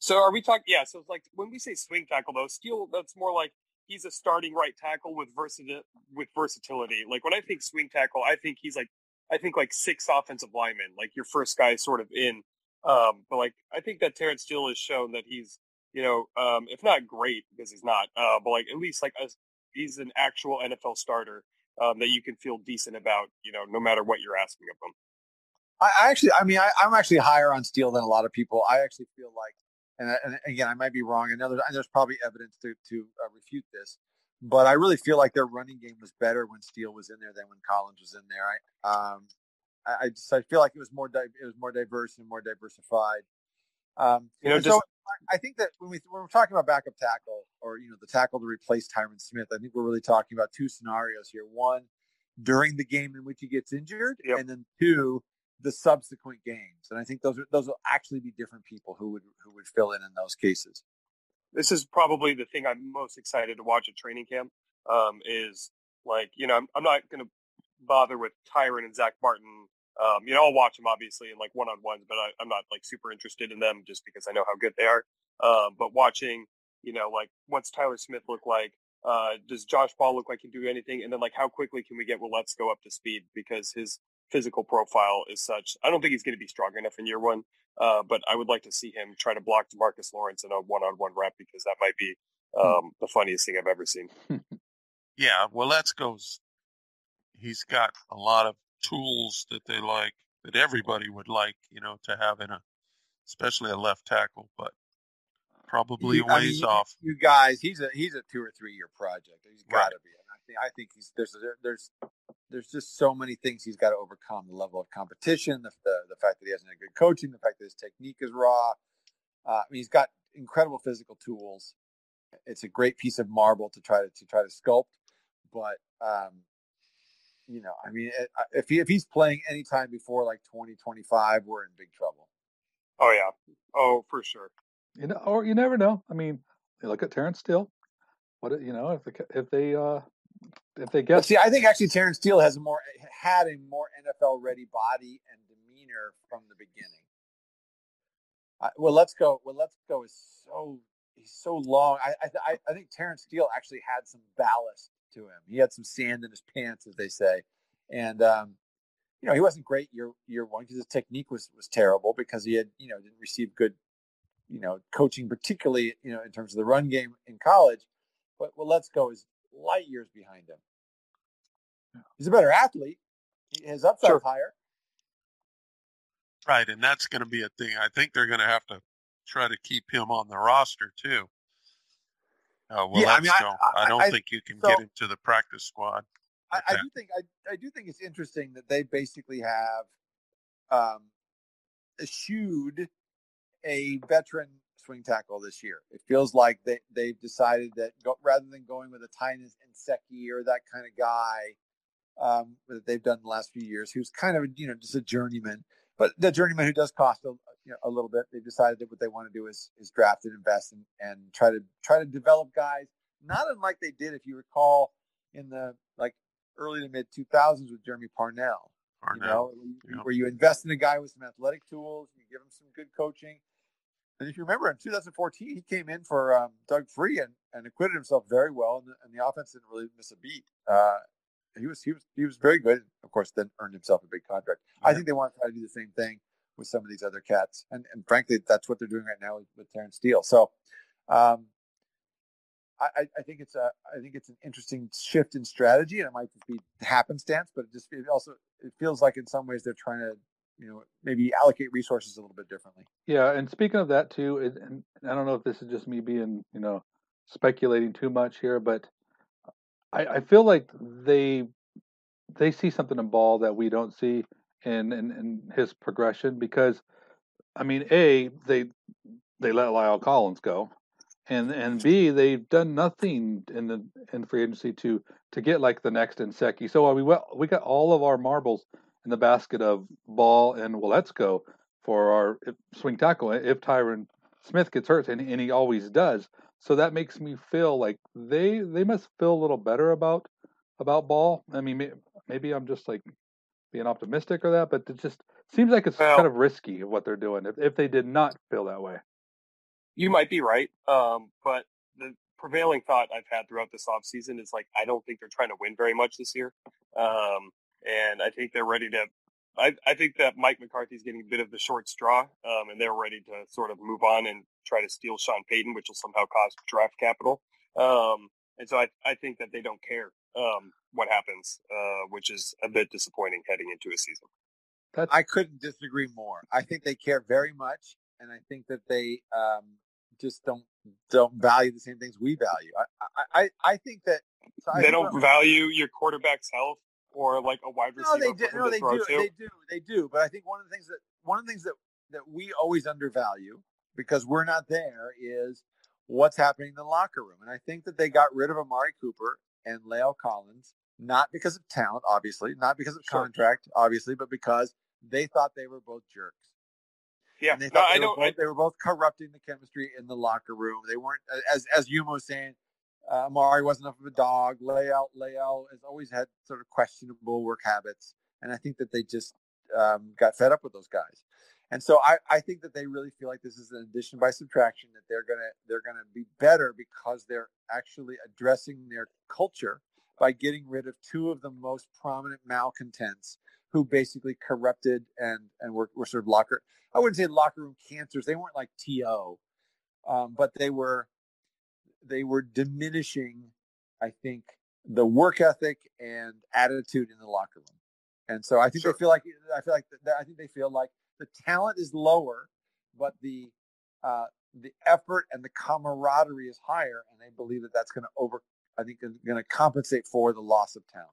So are we talking? Yeah. So it's like when we say swing tackle, though, Steele, that's more like he's a starting right tackle with versatility. With versatility, like when I think swing tackle, I think he's like I think like six offensive linemen, like your first guy sort of in. Um, but like I think that Terence Steele has shown that he's you know, um, if not great because he's not, uh, but like at least like a, he's an actual NFL starter um, that you can feel decent about, you know, no matter what you're asking of him. I, I actually, I mean, I, am actually higher on Steele than a lot of people. I actually feel like, and, and again, I might be wrong. Know there's, there's probably evidence to to uh, refute this, but I really feel like their running game was better when Steele was in there than when Collins was in there. I, um, I, I just I feel like it was more di- it was more diverse and more diversified. Um, you know, just so I think that when we when we're talking about backup tackle or you know the tackle to replace Tyron Smith, I think we're really talking about two scenarios here. One, during the game in which he gets injured, yep. and then two, the subsequent games. And I think those are those will actually be different people who would who would fill in in those cases. This is probably the thing I'm most excited to watch at training camp. Um, is like you know I'm, I'm not going to bother with Tyron and Zack Martin um, you know, I'll watch them obviously in like one on ones, but I, am not like super interested in them just because I know how good they are. Um, but watching, you know, like what's Tyler Smith look like? Uh, does Josh Ball look like he can do anything? And then like how quickly can we get Waletzko up to speed because his physical profile is such. I don't think he's going to be strong enough in year one, uh, but I would like to see him try to block DeMarcus Lawrence in a one on one rep because that might be hmm. um, the funniest thing I've ever seen. [LAUGHS] yeah, Waletzko's he's got a lot of tools that they like that everybody would like, you know, to have in a, especially a left tackle, but probably a ways I mean, off. You guys, he's a he's a two or three year project. He's got to right. be. And I think I think he's there's there's there's just so many things he's got to overcome. The level of competition, the the, the fact that he hasn't had good coaching, the fact that his technique is raw. Uh, I mean, he's got incredible physical tools, it's a great piece of marble to try to to try to sculpt, but um, you know, I mean, eh, if he if he's playing anytime before like 2025, we're in big trouble. Oh yeah, oh for sure. You know, or you never know. I mean, you look at Terence Steele. What you know, if they, if they uh if they get see, I think actually Terence Steele has a more had a more NFL ready body and demeanor from the beginning. Uh, Waletzko. Well, let's go is so he's so long. I I I think Terence Steele actually had some ballast to him. He had some sand in his pants, as they say, and um, you know he wasn't great year year one because his technique was was terrible because he had you know didn't receive good you know coaching, particularly you know in terms of the run game in college. But Waletzko is light years behind him. He's a better athlete. His upside sure. higher. Right, and that's going to be a thing. I think they're going to have to try to keep him on the roster too. Uh, well, yeah, I, mean, I, I, I, don't I, think you can so, get to the practice squad. I, do think I, I do think it's interesting that they basically have um, eschewed a veteran swing tackle this year. It feels like they they've decided that go, rather than going with a Tynan Nsekhe or that kind of guy um, that they've done the last few years, who's kind of you know just a journeyman, but the journeyman who does cost a, you know, a little bit. They've decided that what they want to do is is draft and invest and, and try to try to develop guys, not unlike they did, if you recall, in the like early to mid 2000s with Jermey Parnell. Parnell. You know, yep. where you invest in a guy with some athletic tools, you give him some good coaching. And if you remember, in 2014, he came in for um, Doug Free and, and acquitted himself very well, and the, and the offense didn't really miss a beat. Uh, he was he was he was very good. Of course, then earned himself a big contract. Yeah. I think they want to try to do the same thing with some of these other cats. And, and frankly, that's what they're doing right now with, with Terence Steele. So, um, I, I, think it's a I think it's an interesting shift in strategy, and it might just be happenstance, but it just it also it feels like in some ways they're trying to you know maybe allocate resources a little bit differently. Yeah, and speaking of that too, it, and I don't know if this is just me being you know speculating too much here, but I, I feel like they they see something in ball that we don't see, in, in, in his progression because, I mean, a they they let La'el Collins go, and and b they've done nothing in the in free agency to to get like the next Nsekhe. So we well, we got all of our marbles in the basket of Ball and Waletzko for our swing tackle if Tyron Smith gets hurt, and, and he always does. So that makes me feel like they they must feel a little better about about Ball. I mean, maybe I'm just like being optimistic or that, but it just seems like it's well, kind of risky of what they're doing if, if they did not feel that way. You might be right, um, but the prevailing thought I've had throughout this offseason is like I don't think they're trying to win very much this year, um, and I think they're ready to. I, I think that Mike McCarthy's getting a bit of the short straw, um, and they're ready to sort of move on and try to steal Sean Payton, which will somehow cost draft capital. Um, and so I, I think that they don't care um, what happens, uh, which is a bit disappointing heading into a season. That's... I couldn't disagree more. I think they care very much, and I think that they um, just don't don't value the same things we value. I I, I think that so they don't value your quarterback's health or like a wide receiver. No, they do. No, they do. To. They do. They do. But I think one of the things that one of the things that that we always undervalue because we're not there is what's happening in the locker room. And I think that they got rid of Amari Cooper and La'el Collins, not because of talent, obviously, not because of sure. contract, obviously, but because they thought they were both jerks. Yeah, and they, no, they I don't. Both, I... They were both corrupting the chemistry in the locker room. They weren't, as as Yuma was saying, uh, Amari wasn't enough of a dog. La'el, La'el has always had sort of questionable work habits, and I think that they just um, got fed up with those guys. And so I, I think that they really feel like this is an addition by subtraction that they're gonna they're gonna be better because they're actually addressing their culture by getting rid of two of the most prominent malcontents who basically corrupted and and were, were sort of locker I wouldn't say locker room cancers. They weren't like TO, um, but they were they were diminishing, I think, the work ethic and attitude in the locker room. And so I think sure. they feel like I feel like I think they feel like the talent is lower, but the uh, the effort and the camaraderie is higher, and they believe that that's going to over. I think going to compensate for the loss of talent.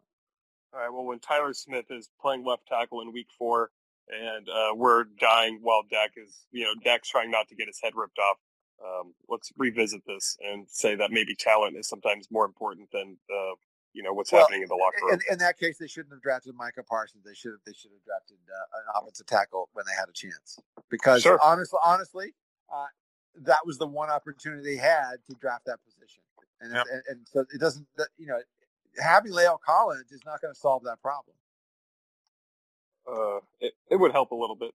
All right. Well, when Tyler Smith is playing left tackle in Week Four, and uh, we're dying while Dak is, you know, Dak's trying not to get his head ripped off. Um, let's revisit this and say that maybe talent is sometimes more important than uh, you know what's well, happening in the locker room. In, in, that case, they shouldn't have drafted Micah Parsons. They should have they should have drafted uh, an offensive tackle when they had a chance. Because sure. honestly, honestly, uh, that was the one opportunity they had to draft that position. And, yep. and, and so it doesn't, you know, having La'el Collins is not going to solve that problem. Uh, it, it would help a little bit.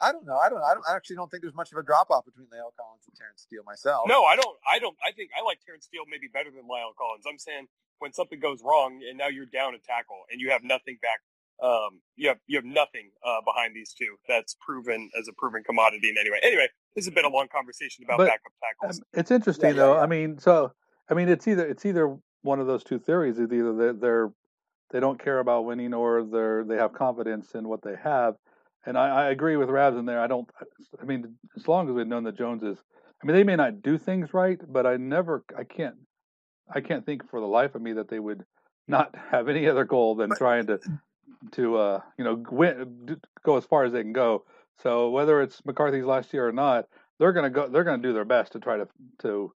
I don't know. I don't. I don't. I actually don't think there's much of a drop off between La'el Collins and Terence Steele myself. No, I don't. I don't. I think I like Terence Steele maybe better than La'el Collins. I'm saying when something goes wrong and now you're down a tackle and you have nothing back, um, you have you have nothing uh, behind these two that's proven as a proven commodity in any way. Anyway, this has been a long conversation about but, backup tackles. Um, it's interesting yeah, though. Yeah. I mean, so I mean, it's either it's either one of those two theories. It's either they're, they're they don't care about winning or they're they have confidence in what they have and I, I agree with Rabs in there. I don't. I mean, as long as we've known the Joneses, I mean, they may not do things right, but I never, I can't, I can't think for the life of me that they would not [LAUGHS] have any other goal than but, trying to, to, uh, you know, win, go as far as they can go. So whether it's McCarthy's last year or not, they're gonna go. They're gonna do their best to try to, to,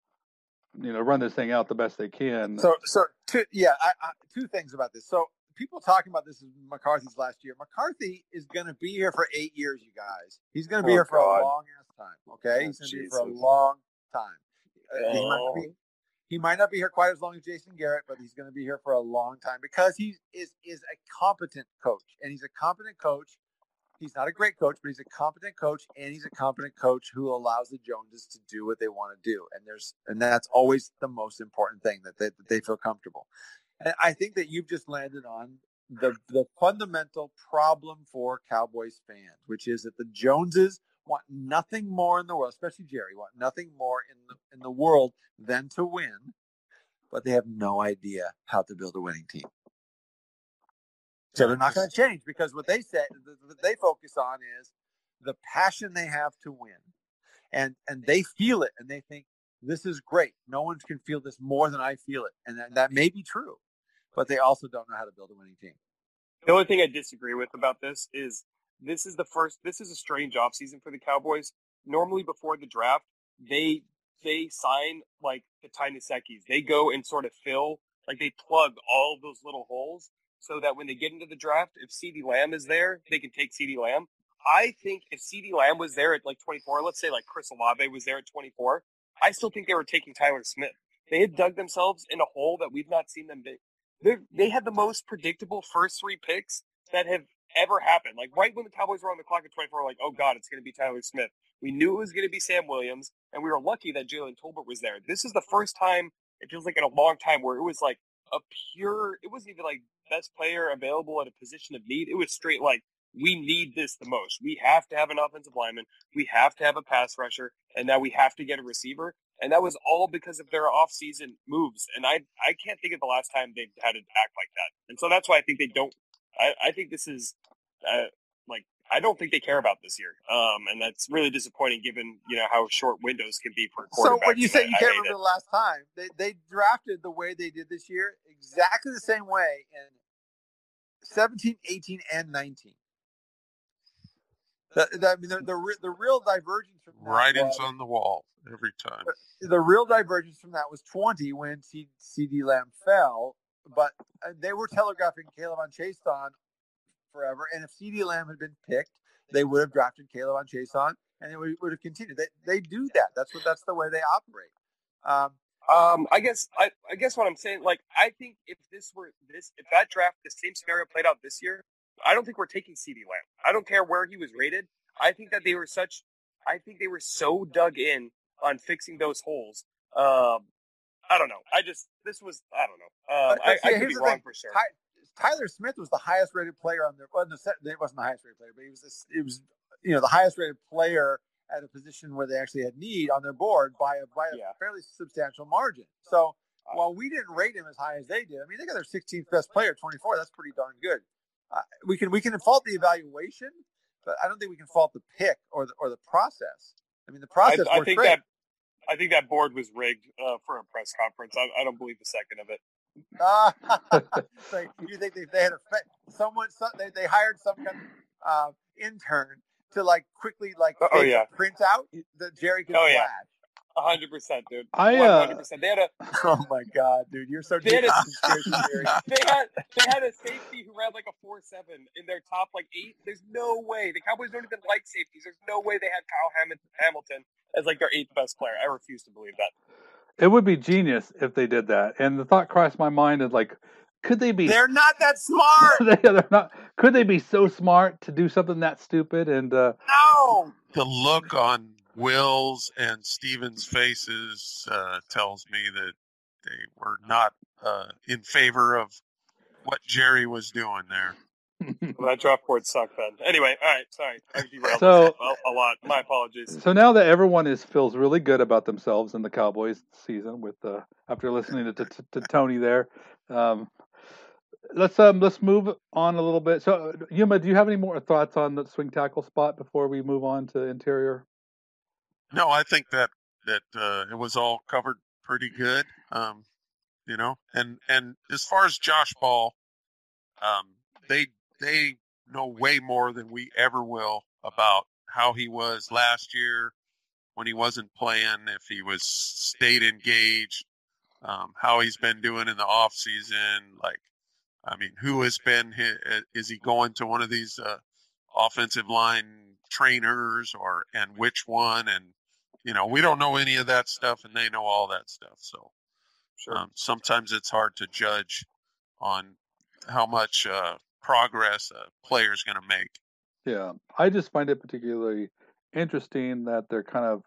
you know, run this thing out the best they can. So, so two, yeah, I, I, two things about this. So people talking about this is McCarthy's last year. McCarthy is going to be here for eight years, you guys. He's going to be oh, here for God. a long ass time. Okay, oh, he's going to be here for a long time. Uh, he, might be, he, might not be, here quite as long as Jason Garrett, but he's going to be here for a long time because he is is a competent coach, and he's a competent coach. He's not a great coach, but he's a competent coach, and he's a competent coach who allows the Joneses to do what they want to do. And there's and that's always the most important thing that they, that they feel comfortable. And I think that you've just landed on the the fundamental problem for Cowboys fans, which is that the Joneses want nothing more in the world, especially Jerry, want nothing more in the in the world than to win, but they have no idea how to build a winning team. So they're not going to change because what they say, what they focus on is the passion they have to win, and and they feel it, and they think this is great. No one can feel this more than I feel it, and that, that may be true but they also don't know how to build a winning team. The only thing I disagree with about this is this is the first. This is a strange offseason for the Cowboys. Normally, before the draft, they they sign like the Ty Nsekhes. They go and sort of fill, like they plug all those little holes, so that when they get into the draft, if CeeDee Lamb is there, they can take CeeDee Lamb. I think if CeeDee Lamb was there at like 24, let's say like Chris Olave was there at 24, I still think they were taking Tyler Smith. They had dug themselves in a hole that we've not seen them they had the most predictable first three picks that have ever happened. Like right when the Cowboys were on the clock at 24, like, oh God, it's going to be Tyler Smith. We knew it was going to be Sam Williams, and we were lucky that Jalen Tolbert was there. This is the first time it feels like in a long time where it was like a pure. It wasn't even like best player available at a position of need. It was straight like we need this the most. We have to have an offensive lineman. We have to have a pass rusher, and now we have to get a receiver and that was all because of their off-season moves. And I I can't think of the last time they've had to act like that. And so that's why I think they don't. I, I think this is uh, like I don't think they care about this year, um, and that's really disappointing given you know how short windows can be for quarterbacks. So when you say you can't remember it. the last time they they drafted the way they did this year, exactly the same way in 17, 18, and 19. The, the, I mean, the, the, the real divergence from writings was, on the wall every time. The real divergence from that was 20 when C D Lamb fell, but uh, they were telegraphing K'Lavon Chaisson forever. And if CeeDee Lamb had been picked, they would have drafted K'Lavon Chaisson, and it would, would have continued. They, they do that. That's what that's the way they operate. Um, um, I guess I, I guess what I'm saying, like, I think if this were this, if that draft, the same scenario played out this year, I don't think we're taking CeeDee Lamb. I don't care where he was rated. I think that they were such. I think they were so dug in on fixing those holes. Um, I don't know. I just this was I don't know. Um, but, but I, I could be wrong thing. for sure. Tyler Smith was the highest rated player on their. Well, it wasn't the highest rated player, but he was. This, it was you know the highest rated player at a position where they actually had need on their board by a by a yeah. fairly substantial margin. So uh, while we didn't rate him as high as they did, I mean they got their 16th best player, 24. That's pretty darn good. Uh, we can we can fault the evaluation, but I don't think we can fault the pick or the or the process. I mean the process. I, I think great. that I think that board was rigged uh, for a press conference. I, I, don't believe a second of it. [LAUGHS] [LAUGHS] so you think they, they had a someone? Some, they, they hired some kind of uh, intern to like quickly like oh yeah print out that Jerry could oh, flash. Hundred percent, dude. I, One uh, hundred percent. They had a [LAUGHS] Oh my god, dude, you're so They had a- in conspiracy theory. [LAUGHS] they had they had a safety who ran like a four seven in their top like eight. There's no way the Cowboys don't even like safeties. There's no way they had Kyle Ham- Hamilton as like their eighth best player. I refuse to believe that. It would be genius if they did that. And the thought crossed my mind is like, could they be? They're not that [LAUGHS] smart. they, are not. Could they be so smart to do something that stupid? And uh, No. The look on Will's and Stephen's faces uh, tells me that they were not uh, in favor of what Jerry was doing there. Well, that draft board sucked then. Anyway, all right, sorry. I derailed So- a, a lot. My apologies. so now that everyone is feels really good about themselves in the Cowboys season, with uh, after listening to, to, to Tony there, um, let's um let's move on a little bit. So Yuma, do you have any more thoughts on the swing tackle spot before we move on to interior? No, I think that that uh, it was all covered pretty good. Um, you know, and and as far as Josh Ball, um, they they know way more than we ever will about how he was last year when he wasn't playing, if he was stayed engaged, um, how he's been doing in the off season. Like, I mean, who has been? hi- Is he going to one of these uh, offensive line trainers, or and which one? And you know, we don't know any of that stuff, and they know all that stuff. So um, sometimes it's hard to judge on how much uh, progress a player is going to make. Yeah, I just find it particularly interesting that they're kind of,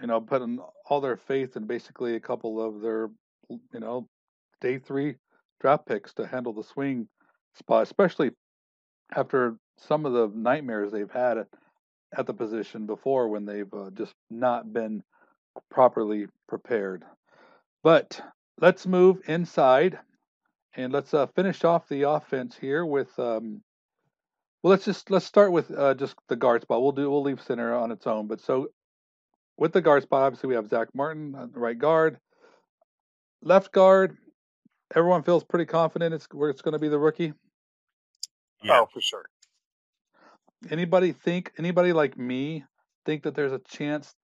you know, putting all their faith in basically a couple of their, you know, day three draft picks to handle the swing spot, especially after some of the nightmares they've had at, at the position before when they've uh, just not been properly prepared. But let's move inside and let's uh, finish off the offense here with. Um, well, let's just let's start with uh, just the guard spot. We'll do we'll leave center on its own. But so with the guard spot, obviously we have Zack Martin on the right guard, left guard. Everyone feels pretty confident it's where it's going to be the rookie. Yeah. Oh, for sure. Anybody think anybody like me think that there's a chance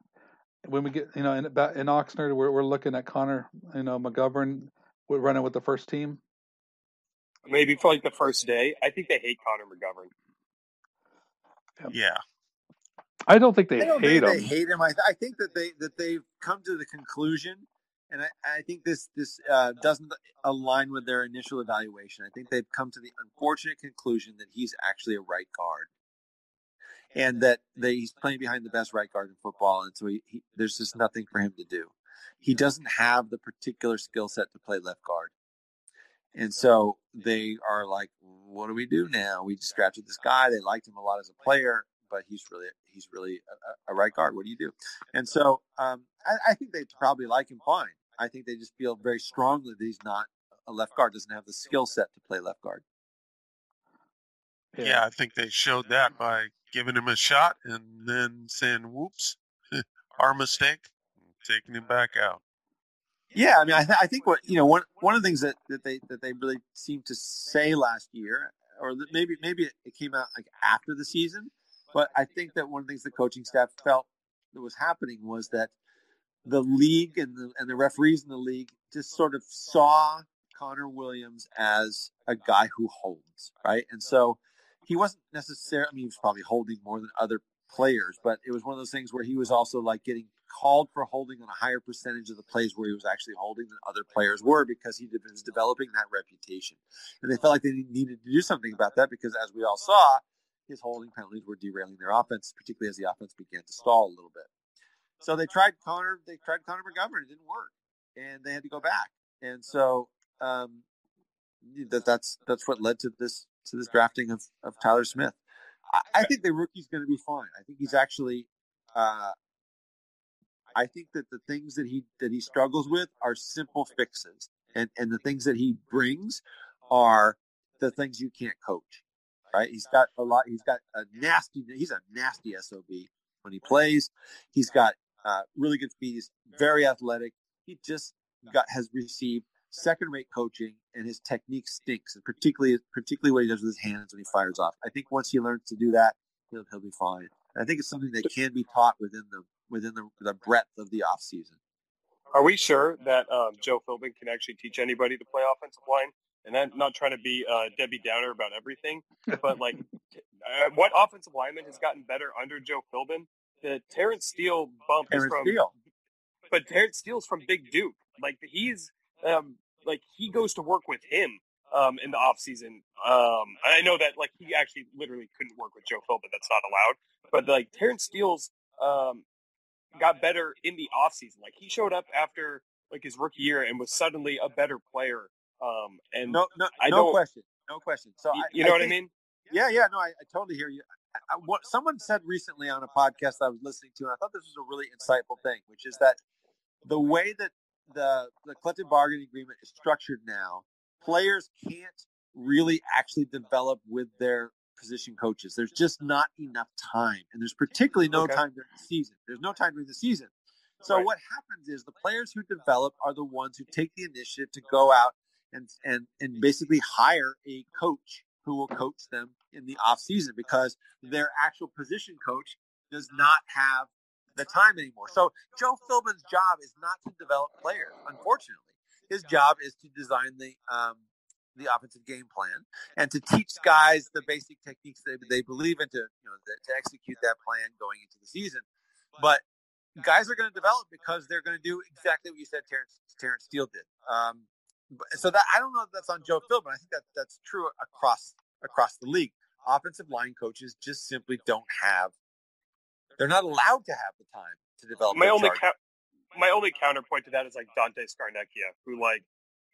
when we get you know in about in Oxnard we're we're looking at Connor you know McGovern we're running with the first team. Maybe for like the first day. I think they hate Connor McGovern. Yeah. I don't think they I don't hate think him. they hate him. I, I think that they that they've come to the conclusion, and I, I think this this uh, doesn't align with their initial evaluation. I think they've come to the unfortunate conclusion that he's actually a right guard, and that they, he's playing behind the best right guard in football, and so he, he, there's just nothing for him to do. He doesn't have the particular skill set to play left guard, and so they are like, "What do we do now? We just drafted this guy. They liked him a lot as a player." But he's really he's really a, a right guard. What do you do? And so um, I, I think they probably like him fine. I think they just feel very strongly that he's not a left guard, doesn't have the skill set to play left guard. yeah, I think they showed that by giving him a shot and then saying, "Whoops, [LAUGHS] our mistake," taking him back out. Yeah, I mean, I, th- I think what you know one one of the things that, that they that they really seemed to say last year, or maybe maybe it came out like after the season, but I think that one of the things the coaching staff felt that was happening was that the league and the and the referees in the league just sort of saw Connor Williams as a guy who holds, right? And so he wasn't necessarily. I mean, he was probably holding more than other players, but it was one of those things where he was also like getting called for holding on a higher percentage of the plays where he was actually holding than other players were because he was developing that reputation. And they felt like they needed to do something about that because, as we all saw, his holding penalties were derailing their offense, particularly as the offense began to stall a little bit. So they tried Connor. They tried Connor McGovern. It didn't work, and they had to go back. And so um, that that's that's what led to this to this drafting of, of Tyler Smith. I, I think the rookie's going to be fine. I think he's actually. Uh, I think that the things that he that he struggles with are simple fixes, and and the things that he brings are the things you can't coach. Right? He's got a lot. He's got a nasty. He's a nasty sob when he plays. He's got uh, really good feet. He's very athletic. He just got has received second rate coaching, and his technique stinks, and particularly particularly what he does with his hands when he fires off. I think once he learns to do that, he'll he'll be fine. And I think it's something that can be taught within the within the, the breadth of the off season. Are we sure that um, Joe Philbin can actually teach anybody to play offensive line? And I'm not trying to be uh, Debbie Downer about everything, but like, [LAUGHS] uh, what offensive lineman has gotten better under Joe Philbin? The Terence Steele bump Terence is from, Steele. but Terence Steele's from Big Duke. Like he's um, like he goes to work with him um, in the off season. Um, I know that like he actually literally couldn't work with Joe Philbin. That's not allowed. But like Terence Steele's um, got better in the off season. Like he showed up after like his rookie year and was suddenly a better player. Um, and No, no, I no question, no question. So y- I, you know what I mean? Yeah, yeah, no, I, I totally hear you. I, I, what someone said recently on a podcast I was listening to, and I thought this was a really insightful thing, which is that the way that the the collective bargaining agreement is structured now, players can't really actually develop with their position coaches. There's just not enough time, and there's particularly no Okay. time during the season. There's no time during the season. So Right. what happens is the players who develop are the ones who take the initiative to go out and and and basically hire a coach who will coach them in the off season because their actual position coach does not have the time anymore. So Joe Philbin's job is not to develop players, unfortunately. His job is to design the um, the offensive game plan and to teach guys the basic techniques they, they believe in to you know to execute that plan going into the season. But guys are going to develop because they're going to do exactly what you said Terence, Terence Steele did. Um, so that I don't know if that's on Joe Philbin. I think that that's true across across the league. Offensive line coaches just simply don't have. They're not allowed to have the time to develop. my only cou- my only counterpoint to that is like Dante Scarnecchia, who like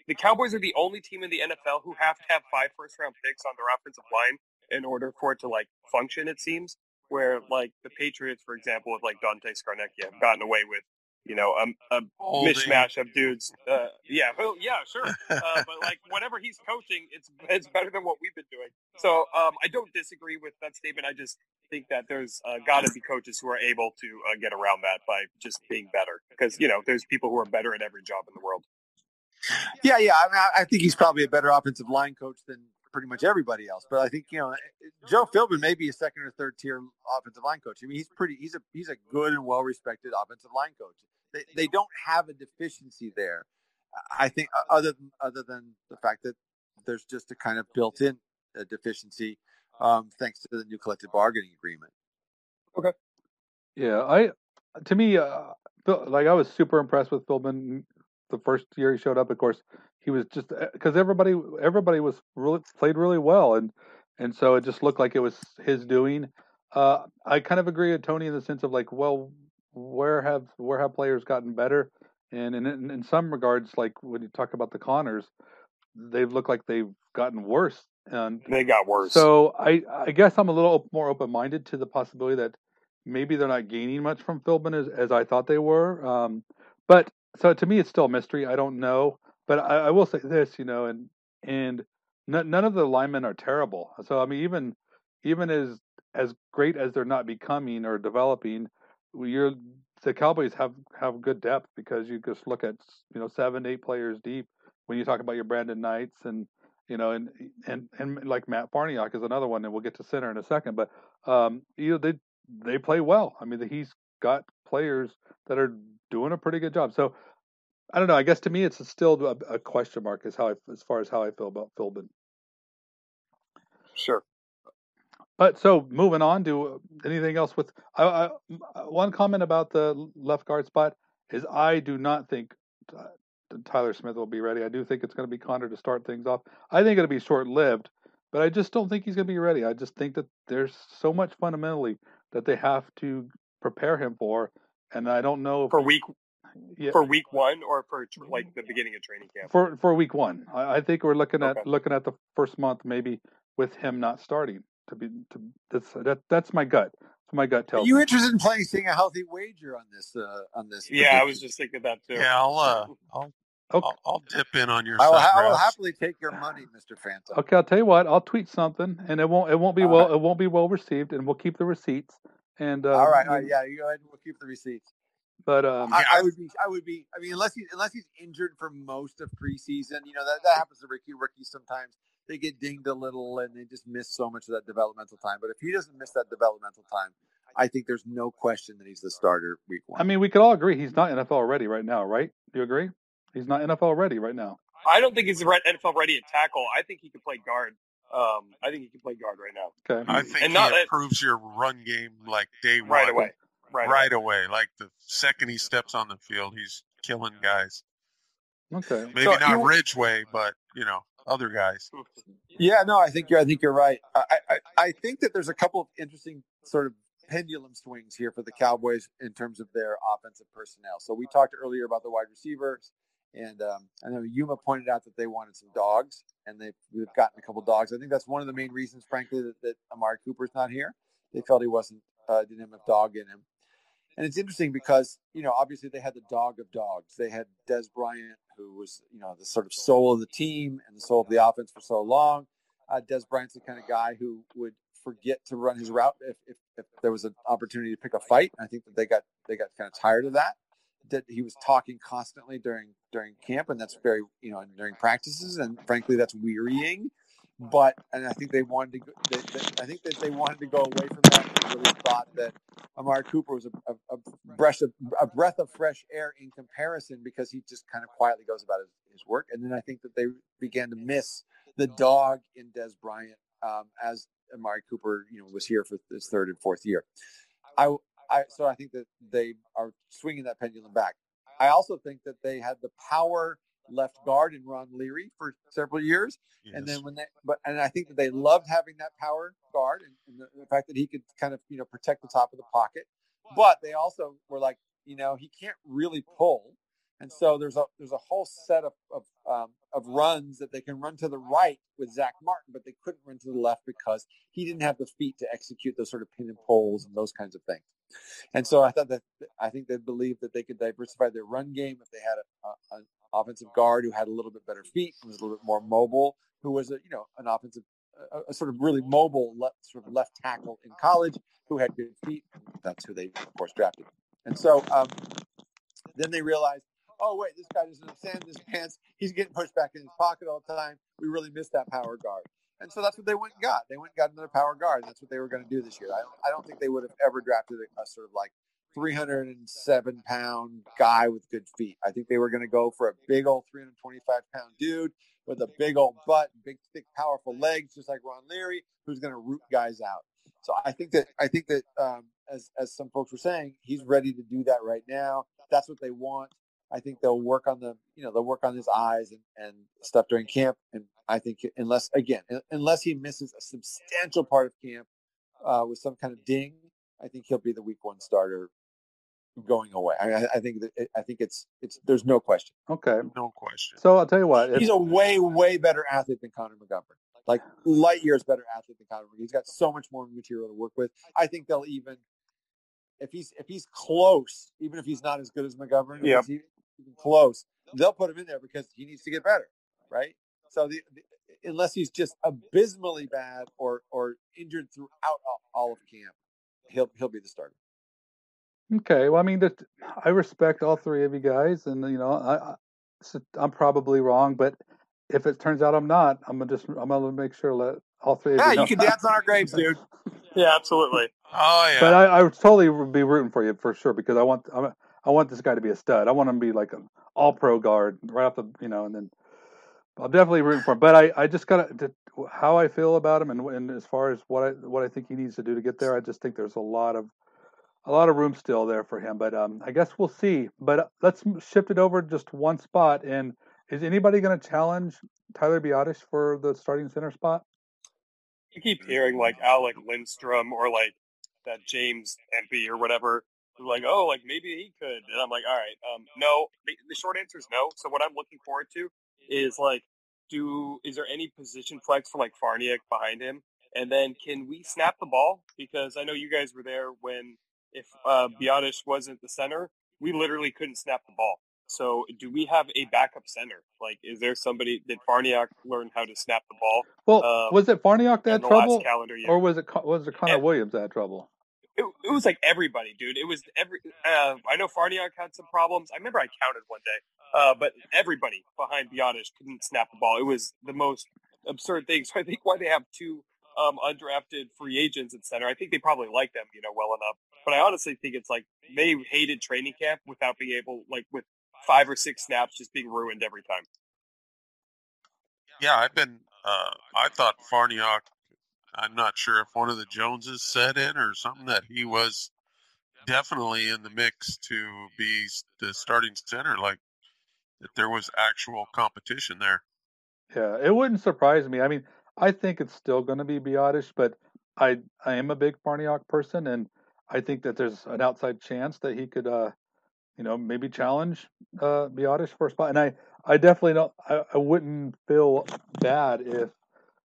the Cowboys are the only team in the NFL who have to have five first round picks on their offensive line in order for it to like function. It seems where like the Patriots, for example, with like Dante Scarnecchia, have gotten away with you know a, a mishmash of dudes. Uh, yeah, well, yeah, sure. [LAUGHS] Uh, but like whatever he's coaching, it's it's better than what we've been doing. So um, I don't disagree with that statement. I just think that there's uh, got to be coaches who are able to uh, get around that by just being better. Because you know, there's people who are better at every job in the world. Yeah, yeah. I, mean, I- I think he's probably a better offensive line coach than pretty much everybody else. But I think you know Joe Philbin may be a second or third tier offensive line coach. I mean, he's pretty. He's a he's a good and well respected offensive line coach. They they don't have a deficiency there. I think uh, other than other than the fact that there's just a kind of built in uh, deficiency um, thanks to the new collective bargaining agreement. Okay. Yeah, I to me, uh, like I was super impressed with Philbin the first year he showed up. Of course, he was just because everybody everybody was really played really well, and and so it just looked like it was his doing. Uh, I kind of agree with Tony in the sense of like, well, where have where have players gotten better? And in in, in some regards, like when you talk about the Connors, they've looked like they've gotten worse. And They got worse. so I, I guess I'm a little op- more open minded to the possibility that maybe they're not gaining much from Philbin as, as I thought they were. Um, but so to me, it's still a mystery. I don't know, but I, I will say this, you know, and and n- none of the linemen are terrible. So I mean, even even as as great as they're not becoming or developing, you're the Cowboys have have good depth because you just look at you know seven eight players deep when you talk about your Brandon Knights and you know, and and and like Matt Farniok is another one, and we'll get to center in a second. But um, you know, they they play well. I mean, he's got players that are doing a pretty good job. So I don't know. I guess to me, it's still a, a question mark as how I, as far as how I feel about Philbin. sure. But so moving on to anything else with I, I, one comment about the left guard spot is I do not think uh, Tyler Smith will be ready. I do think it's going to be Connor to start things off. I think it'll be short lived, but I just don't think he's going to be ready. I just think that there's so much fundamentally that they have to prepare him for, and I don't know if For week yeah, for week one or for like the beginning of training camp. for for week one. I, I think we're looking at Okay. looking at the first month maybe with him not starting. To be to that's that that's my gut. That's my gut tells. Are you me. interested in placing a healthy wager on this? Uh, on this? Yeah, I was just thinking that too. Yeah, I'll uh, [LAUGHS] I'll, Okay. I'll I'll dip in on your I will, side, I will happily take your money, Mister Phantom. Okay, I'll tell you what. I'll tweet something, and it won't it won't be All well right. it won't be well received, and we'll keep the receipts. And uh, all right, all right, yeah, you go ahead. We'll keep the receipts. But um, I, I would be, I would be. I mean, unless he's unless he's injured for most of preseason, you know that that happens to Ricky rookies sometimes. They get dinged a little and they just miss so much of that developmental time. But if he doesn't miss that developmental time, I think there's no question that he's the starter week one. I mean, we could all agree he's not NFL ready right now, right? Do you agree? He's not NFL ready right now. I don't think he's NFL ready at tackle. I think he can play guard. Um, I think he can play guard right now. Okay. I think And he not- improves your run game like day one. Right away. Right. away. Right away. Like the second he steps on the field, he's killing guys. Okay. Maybe So not you- Ridgeway, but you know other guys. Yeah, no, I think you're. I think you're right. I, I, I think that there's a couple of interesting sort of pendulum swings here for the Cowboys in terms of their offensive personnel. So we talked earlier about the wide receivers, and um, I know Yuma pointed out that they wanted some dogs, and they've, they've gotten a couple dogs. I think that's one of the main reasons, frankly, that, that Amari Cooper's not here. They felt he wasn't uh, didn't have dog in him. And it's interesting because, you know, obviously they had the dog of dogs. They had Dez Bryant, who was, you know, the sort of soul of the team and the soul of the offense for so long. Uh, Dez Bryant's the kind of guy who would forget to run his route if, if, if there was an opportunity to pick a fight. I think that they got they got kind of tired of that. That he was talking constantly during during camp, and that's very you know during practices, and frankly, that's wearying. But and I think they wanted to. Go, they, they, I think that they wanted to go away from that. And really thought that Amari Cooper was a, a, a breath of a breath of fresh air in comparison because he just kind of quietly goes about his, his work. And then I think that they began to miss the dog in Dez Bryant um, as Amari Cooper, you know, was here for his third and fourth year. I, I so I think that they are swinging that pendulum back. I also think that they had the power left guard in Ron Leary for several years. And then when they, but and I think that they loved having that power guard and, and the, the fact that he could kind of you know protect the top of the pocket. But they also were like, you know, he can't really pull, and so there's a there's a whole set of of, um, of runs that they can run to the right with Zack Martin, but they couldn't run to the left because he didn't have the feet to execute those sort of pin and pulls and those kinds of things. And so I thought that I think they believed that they could diversify their run game if they had a, a, offensive guard who had a little bit better feet, who was a little bit more mobile, who was a you know an offensive, a, a sort of really mobile left, sort of left tackle in college who had good feet. That's who they of course drafted. And so um, then they realized, oh wait, this guy doesn't in his pants. He's getting pushed back in his pocket all the time. We really missed that power guard. And so that's what they went and got. They went and got another power guard. That's what they were going to do this year. I don't, I don't think they would have ever drafted a, a sort of like 307 pound guy with good feet. I think they were going to go for a big old 325 pound dude with a big old butt, big, thick, powerful legs, just like Ron Leary, who's going to root guys out. So I think that I think that um, as as some folks were saying, he's ready to do that right now. That's what they want. I think they'll work on the you know they'll work on his eyes and, and stuff during camp. And I think unless again unless he misses a substantial part of camp uh, with some kind of ding, I think he'll be the week one starter going away. I, I- I think that I think it's it's there's no question. Okay. No question. So I'll tell you what. He's a way way better athlete than Connor McGovern. Like light years better athlete than Connor McGovern. He's got so much more material to work with. I think they'll even if he's if he's close, even if he's not as good as McGovern, if he's even close, they'll put him in there because he needs to get better, right? So the, the unless he's just abysmally bad or or injured throughout all, all of camp, he'll he'll be the starter. Okay, well, I mean, that I respect all three of you guys, and you know, I, I so I'm probably wrong, but if it turns out I'm not, I'm gonna just I'm gonna make sure to let all three of Yeah, you know. you can dance on our [LAUGHS] graves, dude. [LAUGHS] Yeah, absolutely. Oh yeah. But I, I would totally be rooting for you for sure because I want I'm, I want this guy to be a stud. I want him to be like an all pro guard right off the you know, and then I'm definitely rooting for him. But I, I just gotta to, how I feel about him and, and as far as what I what I think he needs to do to get there. I just think there's a lot of a lot of room still there for him. But um, I guess we'll see. But let's shift it over just one spot. And is anybody going to challenge Tyler Biadasz for the starting center spot? You keep hearing like Alec Lindstrom or like that James Empey or whatever. Like, oh, like maybe he could. And I'm like, all right, um, no. The, the short answer is no. So what I'm looking forward to is like, do is there any position flex for like Farniok behind him? And then can we snap the ball? Because I know you guys were there when if uh, Biadasz wasn't the center, we literally couldn't snap the ball. So do we have a backup center? Like, is there somebody did Farniok learn how to snap the ball? Well, Um, was it Farniok that had trouble, last calendar year? or was it was it Connor And- Williams that had trouble? it, it was like everybody, dude. It was every. Uh, I know Farniok had some problems. I remember I counted one day, uh, but everybody behind Biadasz couldn't snap the ball. It was the most absurd thing. [LAUGHS] So I think why they have two um, undrafted free agents at center. I think they probably like them, you know, well enough. But I honestly think it's like they hated training camp without being able, like, with five or six snaps just being ruined every time. Yeah, I've been. Uh, I thought Farniok. I'm not sure if one of the Joneses set in or something that he was definitely in the mix to be the starting center. Like that, there was actual competition there. Yeah, it wouldn't surprise me. I mean, I think it's still going to be Biadasz, but I I am a big Farniok person, and I think that there's an outside chance that he could, uh, you know, maybe challenge uh, for a spot. And I I definitely don't. I, I wouldn't feel bad if,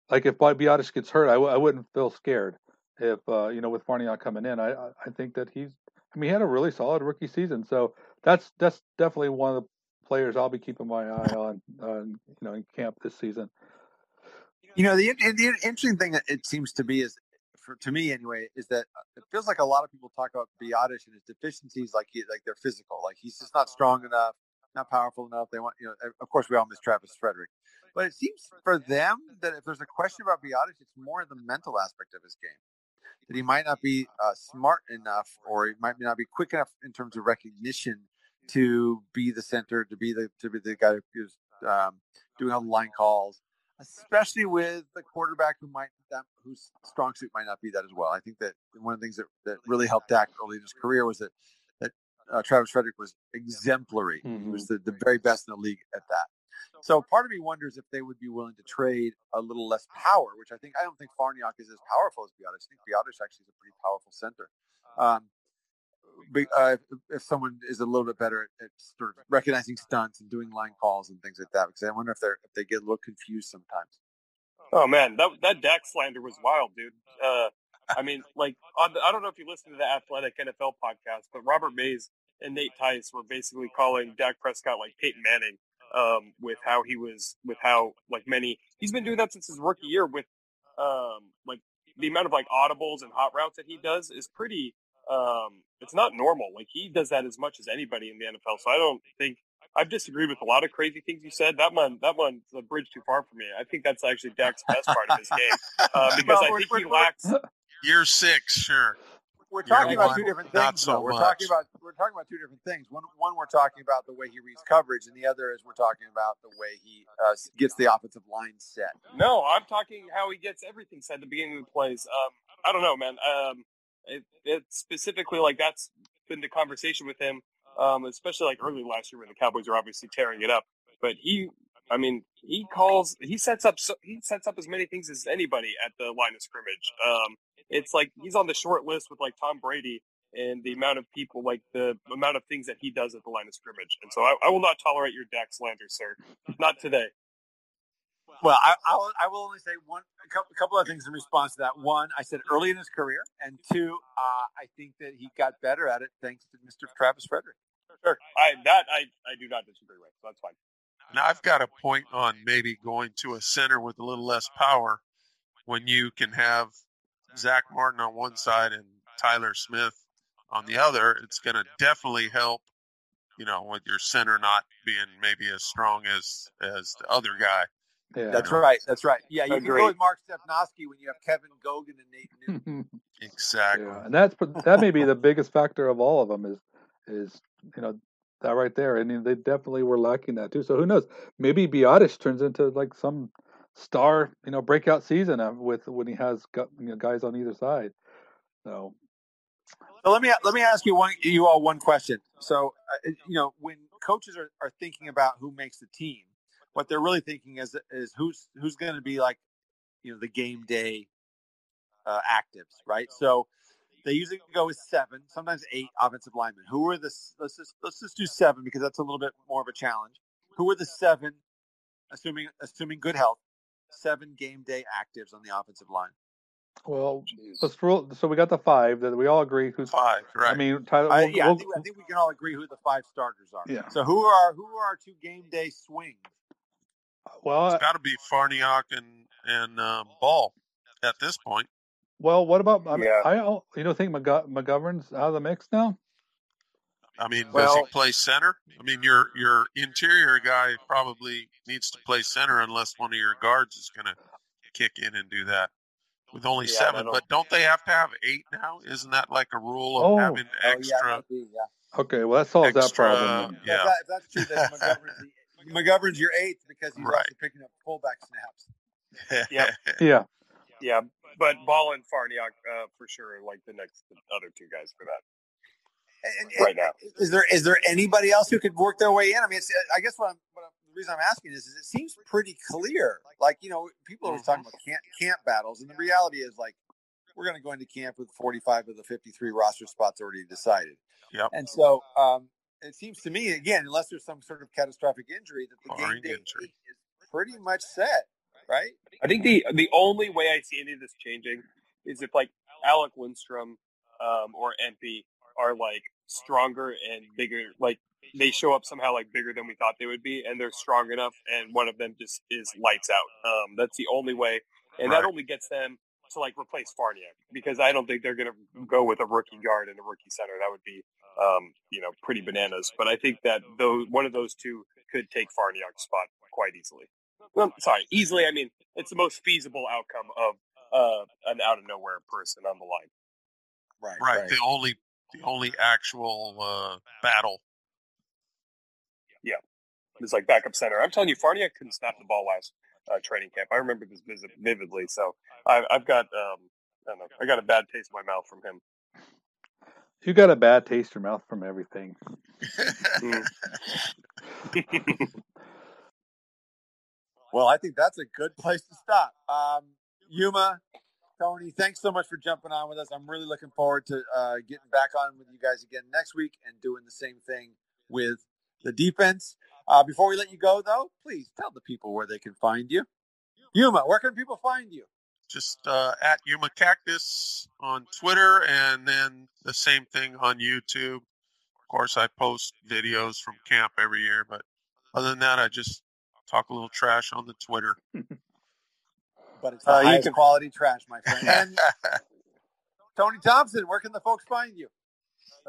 like, if Biadasz gets hurt, I w- I wouldn't feel scared if uh, you know with Farniok coming in. I I think that he's. I mean, he had a really solid rookie season, so that's that's definitely one of the players I'll be keeping my eye on, uh, you know, in camp this season. You know, the, the interesting thing it seems to be is, for to me anyway, is that uh, it feels like a lot of people talk about Biadasz and his deficiencies, like he, like they're physical, like he's just not strong enough, not powerful enough. They want, you know, of course we all miss Travis Frederick, but it seems for them that if there's a question about Biadasz, it's more the mental aspect of his game. That he might not be uh, smart enough, or he might not be quick enough in terms of recognition to be the center, to be the to be the guy who's um, doing all the line calls, especially with the quarterback who might that whose strong suit might not be that as well. I think that one of the things that, that really helped Dak early in his career was that that uh, Travis Frederick was exemplary. Mm-hmm. He was the, the very best in the league at that. So part of me wonders if they would be willing to trade a little less power, which I think I don't think Farniok is as powerful as Biadasz. I think Biadasz actually is a pretty powerful center. Um, uh, if someone is a little bit better at, at, sort of recognizing stunts and doing line calls and things like that, because I wonder if they're if they get a little confused sometimes. Oh man, that that Dak slander was wild, dude. Uh, I mean, like the, I don't know if you listen to the Athletic NFL podcast, but Robert Mays and Nate Tice were basically calling Dak Prescott like Peyton Manning um, with how he was, with how like many he's been doing that since his rookie year with um, like the amount of like audibles and hot routes that he does is pretty um, it's not normal. Like he does that as much as anybody in the NFL. So I don't think I've disagreed with a lot of crazy things you said. That one, that one's a bridge too far for me. I think that's actually Dak's best part of his [LAUGHS] game uh, because well, I think he lacks. [LAUGHS] Year six, sure. We're talking about two different things. So we're much. talking about we're talking about two different things. One, one we're talking about the way he reads coverage, and the other is we're talking about the way he uh, gets the offensive line set. No, I'm talking how he gets everything set at the beginning of the plays. Um, I don't know, man. Um, it, it specifically like that's been the conversation with him, um, especially like early last year when the Cowboys are obviously tearing it up. But he, I mean, he calls, he sets up, so, he sets up as many things as anybody at the line of scrimmage. Um, it's like he's on the short list with like Tom Brady and the amount of people, like the amount of things that he does at the line of scrimmage. And so I, I will not tolerate your Dak slander, sir. Not today. Well, I, I, will, I will only say one, a couple, a couple of things in response to that. One, I said early in his career, and two, uh, I think that he got better at it thanks to Mr. Travis Frederick. Sure, I that I, I do not disagree with. So that's fine. Now I've got a point on maybe going to a center with a little less power when you can have Zack Martin on one side and Tyler Smith on the other. It's going to definitely help. You know, with your center not being maybe as strong as as the other guy yeah. That's right. That's right. Yeah, you Agreed. can go with Mark Stepnoski when you have Kevin Gogan and Nate Newton. exactly. Yeah. And that's that may be the biggest factor of all of them is is you know that right there. I mean, they definitely were lacking that too. So who knows? Maybe Biadasz turns into like some star, you know, breakout season with when he has you know, guys on either side. So. So let me let me ask you one you all one question. So uh, you know when coaches are, are thinking about who makes the team, what they're really thinking is is who's who's going to be like you know the game day uh, actives, right? So they usually go with seven, sometimes eight offensive linemen. Who are the let's just let's just do seven because that's a little bit more of a challenge. Who are the seven, assuming assuming good health, seven game day actives on the offensive line? Well, let's roll. So we got the five that we all agree who's five, right? I mean, Tyler. We'll, yeah, we'll, I, think, I, think, we can all agree who the five starters are. Yeah. So who are who are our two game day swings? Well, it's got to be Farniok and and um, Ball at this point. Well, what about? I, mean, yeah. I you don't think McGovern's out of the mix now? I mean, well, does he play center? I mean, your your interior guy probably needs to play center unless one of your guards is going to kick in and do that. with only Yeah, seven. But don't they have to have eight now? Isn't that like a rule of Oh. having Oh, yeah, extra? be, yeah. Okay, well that solves that extra, problem. then. If, Yeah, that, if that's true, then [LAUGHS] McGovern's, the, McGovern's your eighth because he's Right. also picking up fullback snaps. yeah, [LAUGHS] Yeah. Yeah, but Ball and Farniok uh, for sure are like the next the other two guys for that And, right now. Is there is there anybody else who could work their way in? I mean, it's, I guess what I'm, what I'm the reason I'm asking is, is it seems pretty clear. Like you know, people are always talking about camp, camp battles, and the reality is like we're going to go into camp with 45 of the 53 roster spots already decided. Yep. And so um, it seems to me again, unless there's some sort of catastrophic injury, that the Barring game day injury. is pretty much set, right? I think the the only way I see any of this changing is if like Alec Lindstrom um, or Empey are like stronger and bigger, like they show up somehow like bigger than we thought they would be, and they're strong enough, and one of them just is lights out. Um, that's the only way, and that only gets them to like replace Farniok because I don't think they're going to go with a rookie guard and a rookie center. That would be um, you know pretty bananas. But I think that though one of those two could take Farniok's spot quite easily. Well, sorry, easily. I mean, it's the most feasible outcome of uh, an out of nowhere person on the line. Right. right. The only the only actual uh, battle. Yeah, it's like backup center. I'm telling you, Farniok couldn't snap the ball last uh, training camp. I remember this visit vividly. So I, I've got um, I don't know. I got a bad taste in my mouth from him. You got a bad taste in your mouth from everything. [LAUGHS] Well, I think that's a good place to stop. Um, Yuma, Tony, thanks so much for jumping on with us. I'm really looking forward to uh, getting back on with you guys again next week and doing the same thing with the defense. Uh, before we let you go, though, please tell the people where they can find you. Yuma, where can people find you? Just uh, at Yuma Cactus on Twitter, and then the same thing on YouTube. Of course, I post videos from camp every year, but other than that, I just talk a little trash on the Twitter. But it's the Uh, highest can- quality trash, my friend. [LAUGHS] And Tony Thompson, where can the folks find you?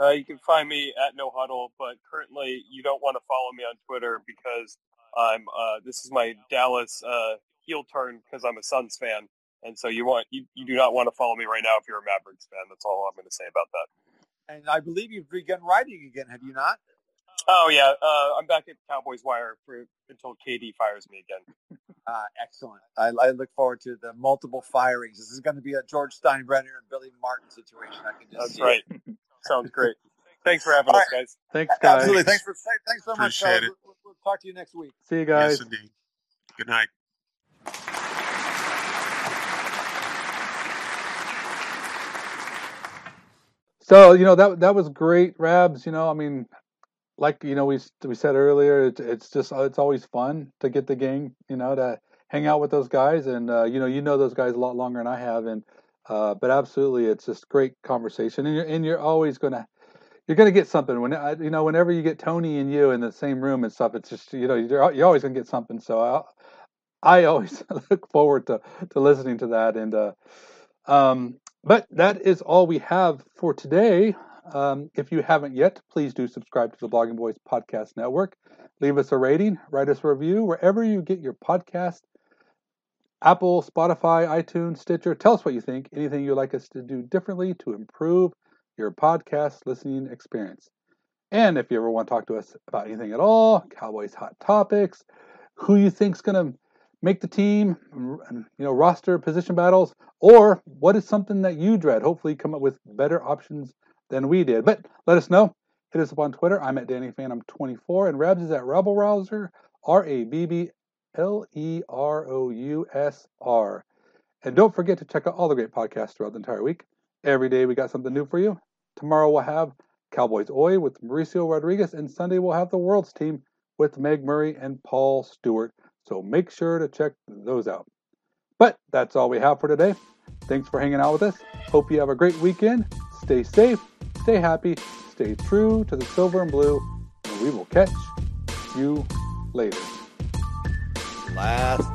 Uh, you can find me at No Huddle, but currently you don't want to follow me on Twitter because I'm. Uh, this is my Dallas uh, heel turn because I'm a Suns fan, and so you want you, you do not want to follow me right now if you're a Mavericks fan. That's all I'm going to say about that. And I believe you've begun writing again, have you not? Oh yeah, uh, I'm back at Cowboys Wire for until KD fires me again. Uh, [LAUGHS] excellent. I, I look forward to the multiple firings. This is going to be a George Steinbrenner and Billy Martin situation. I can just That's see right. It. [LAUGHS] Sounds great. Thanks for having All us, guys. Thanks, guys. Absolutely. Thanks for thanks so much. Appreciate fellas. it. We'll, we'll talk to you next week. See you guys. Yes, indeed. Good night. So you know that that was great, Rabs. You know, I mean, like you know we we said earlier, it's it's just it's always fun to get the gang, you know, to hang out with those guys, and uh, you know you know those guys a lot longer than I have, and uh, but absolutely, it's just great conversation, and you're and you're always gonna you're gonna get something when you know whenever you get Tony and you in the same room and stuff. It's just you know you're you're always gonna get something. So I I always [LAUGHS] look forward to to listening to that, and uh, um, but that is all we have for today. Um, if you haven't yet, please do subscribe to the Blogging Boys Podcast Network. Leave us a rating, write us a review wherever you get your podcast. Apple, Spotify, iTunes, Stitcher. Tell us what you think. Anything you'd like us to do differently to improve your podcast listening experience. And if you ever want to talk to us about anything at all, Cowboys hot topics, who you think's going to make the team, you know, roster position battles, or what is something that you dread? Hopefully, come up with better options than we did. But let us know. Hit us up on Twitter. I'm at Danny Phantom 24, and Rabs is at Rabblerousr, R A B B L E R O U S R. And don't forget to check out all the great podcasts throughout the entire week. Every day we got something new for you. Tomorrow we'll have Cowboys Oi with Mauricio Rodriguez, and Sunday we'll have the World's Team with Meg Murray and Paul Stewart. So make sure to check those out. But that's all we have for today. Thanks for hanging out with us. Hope you have a great weekend. Stay safe, stay happy, stay true to the silver and blue, and we will catch you later. Last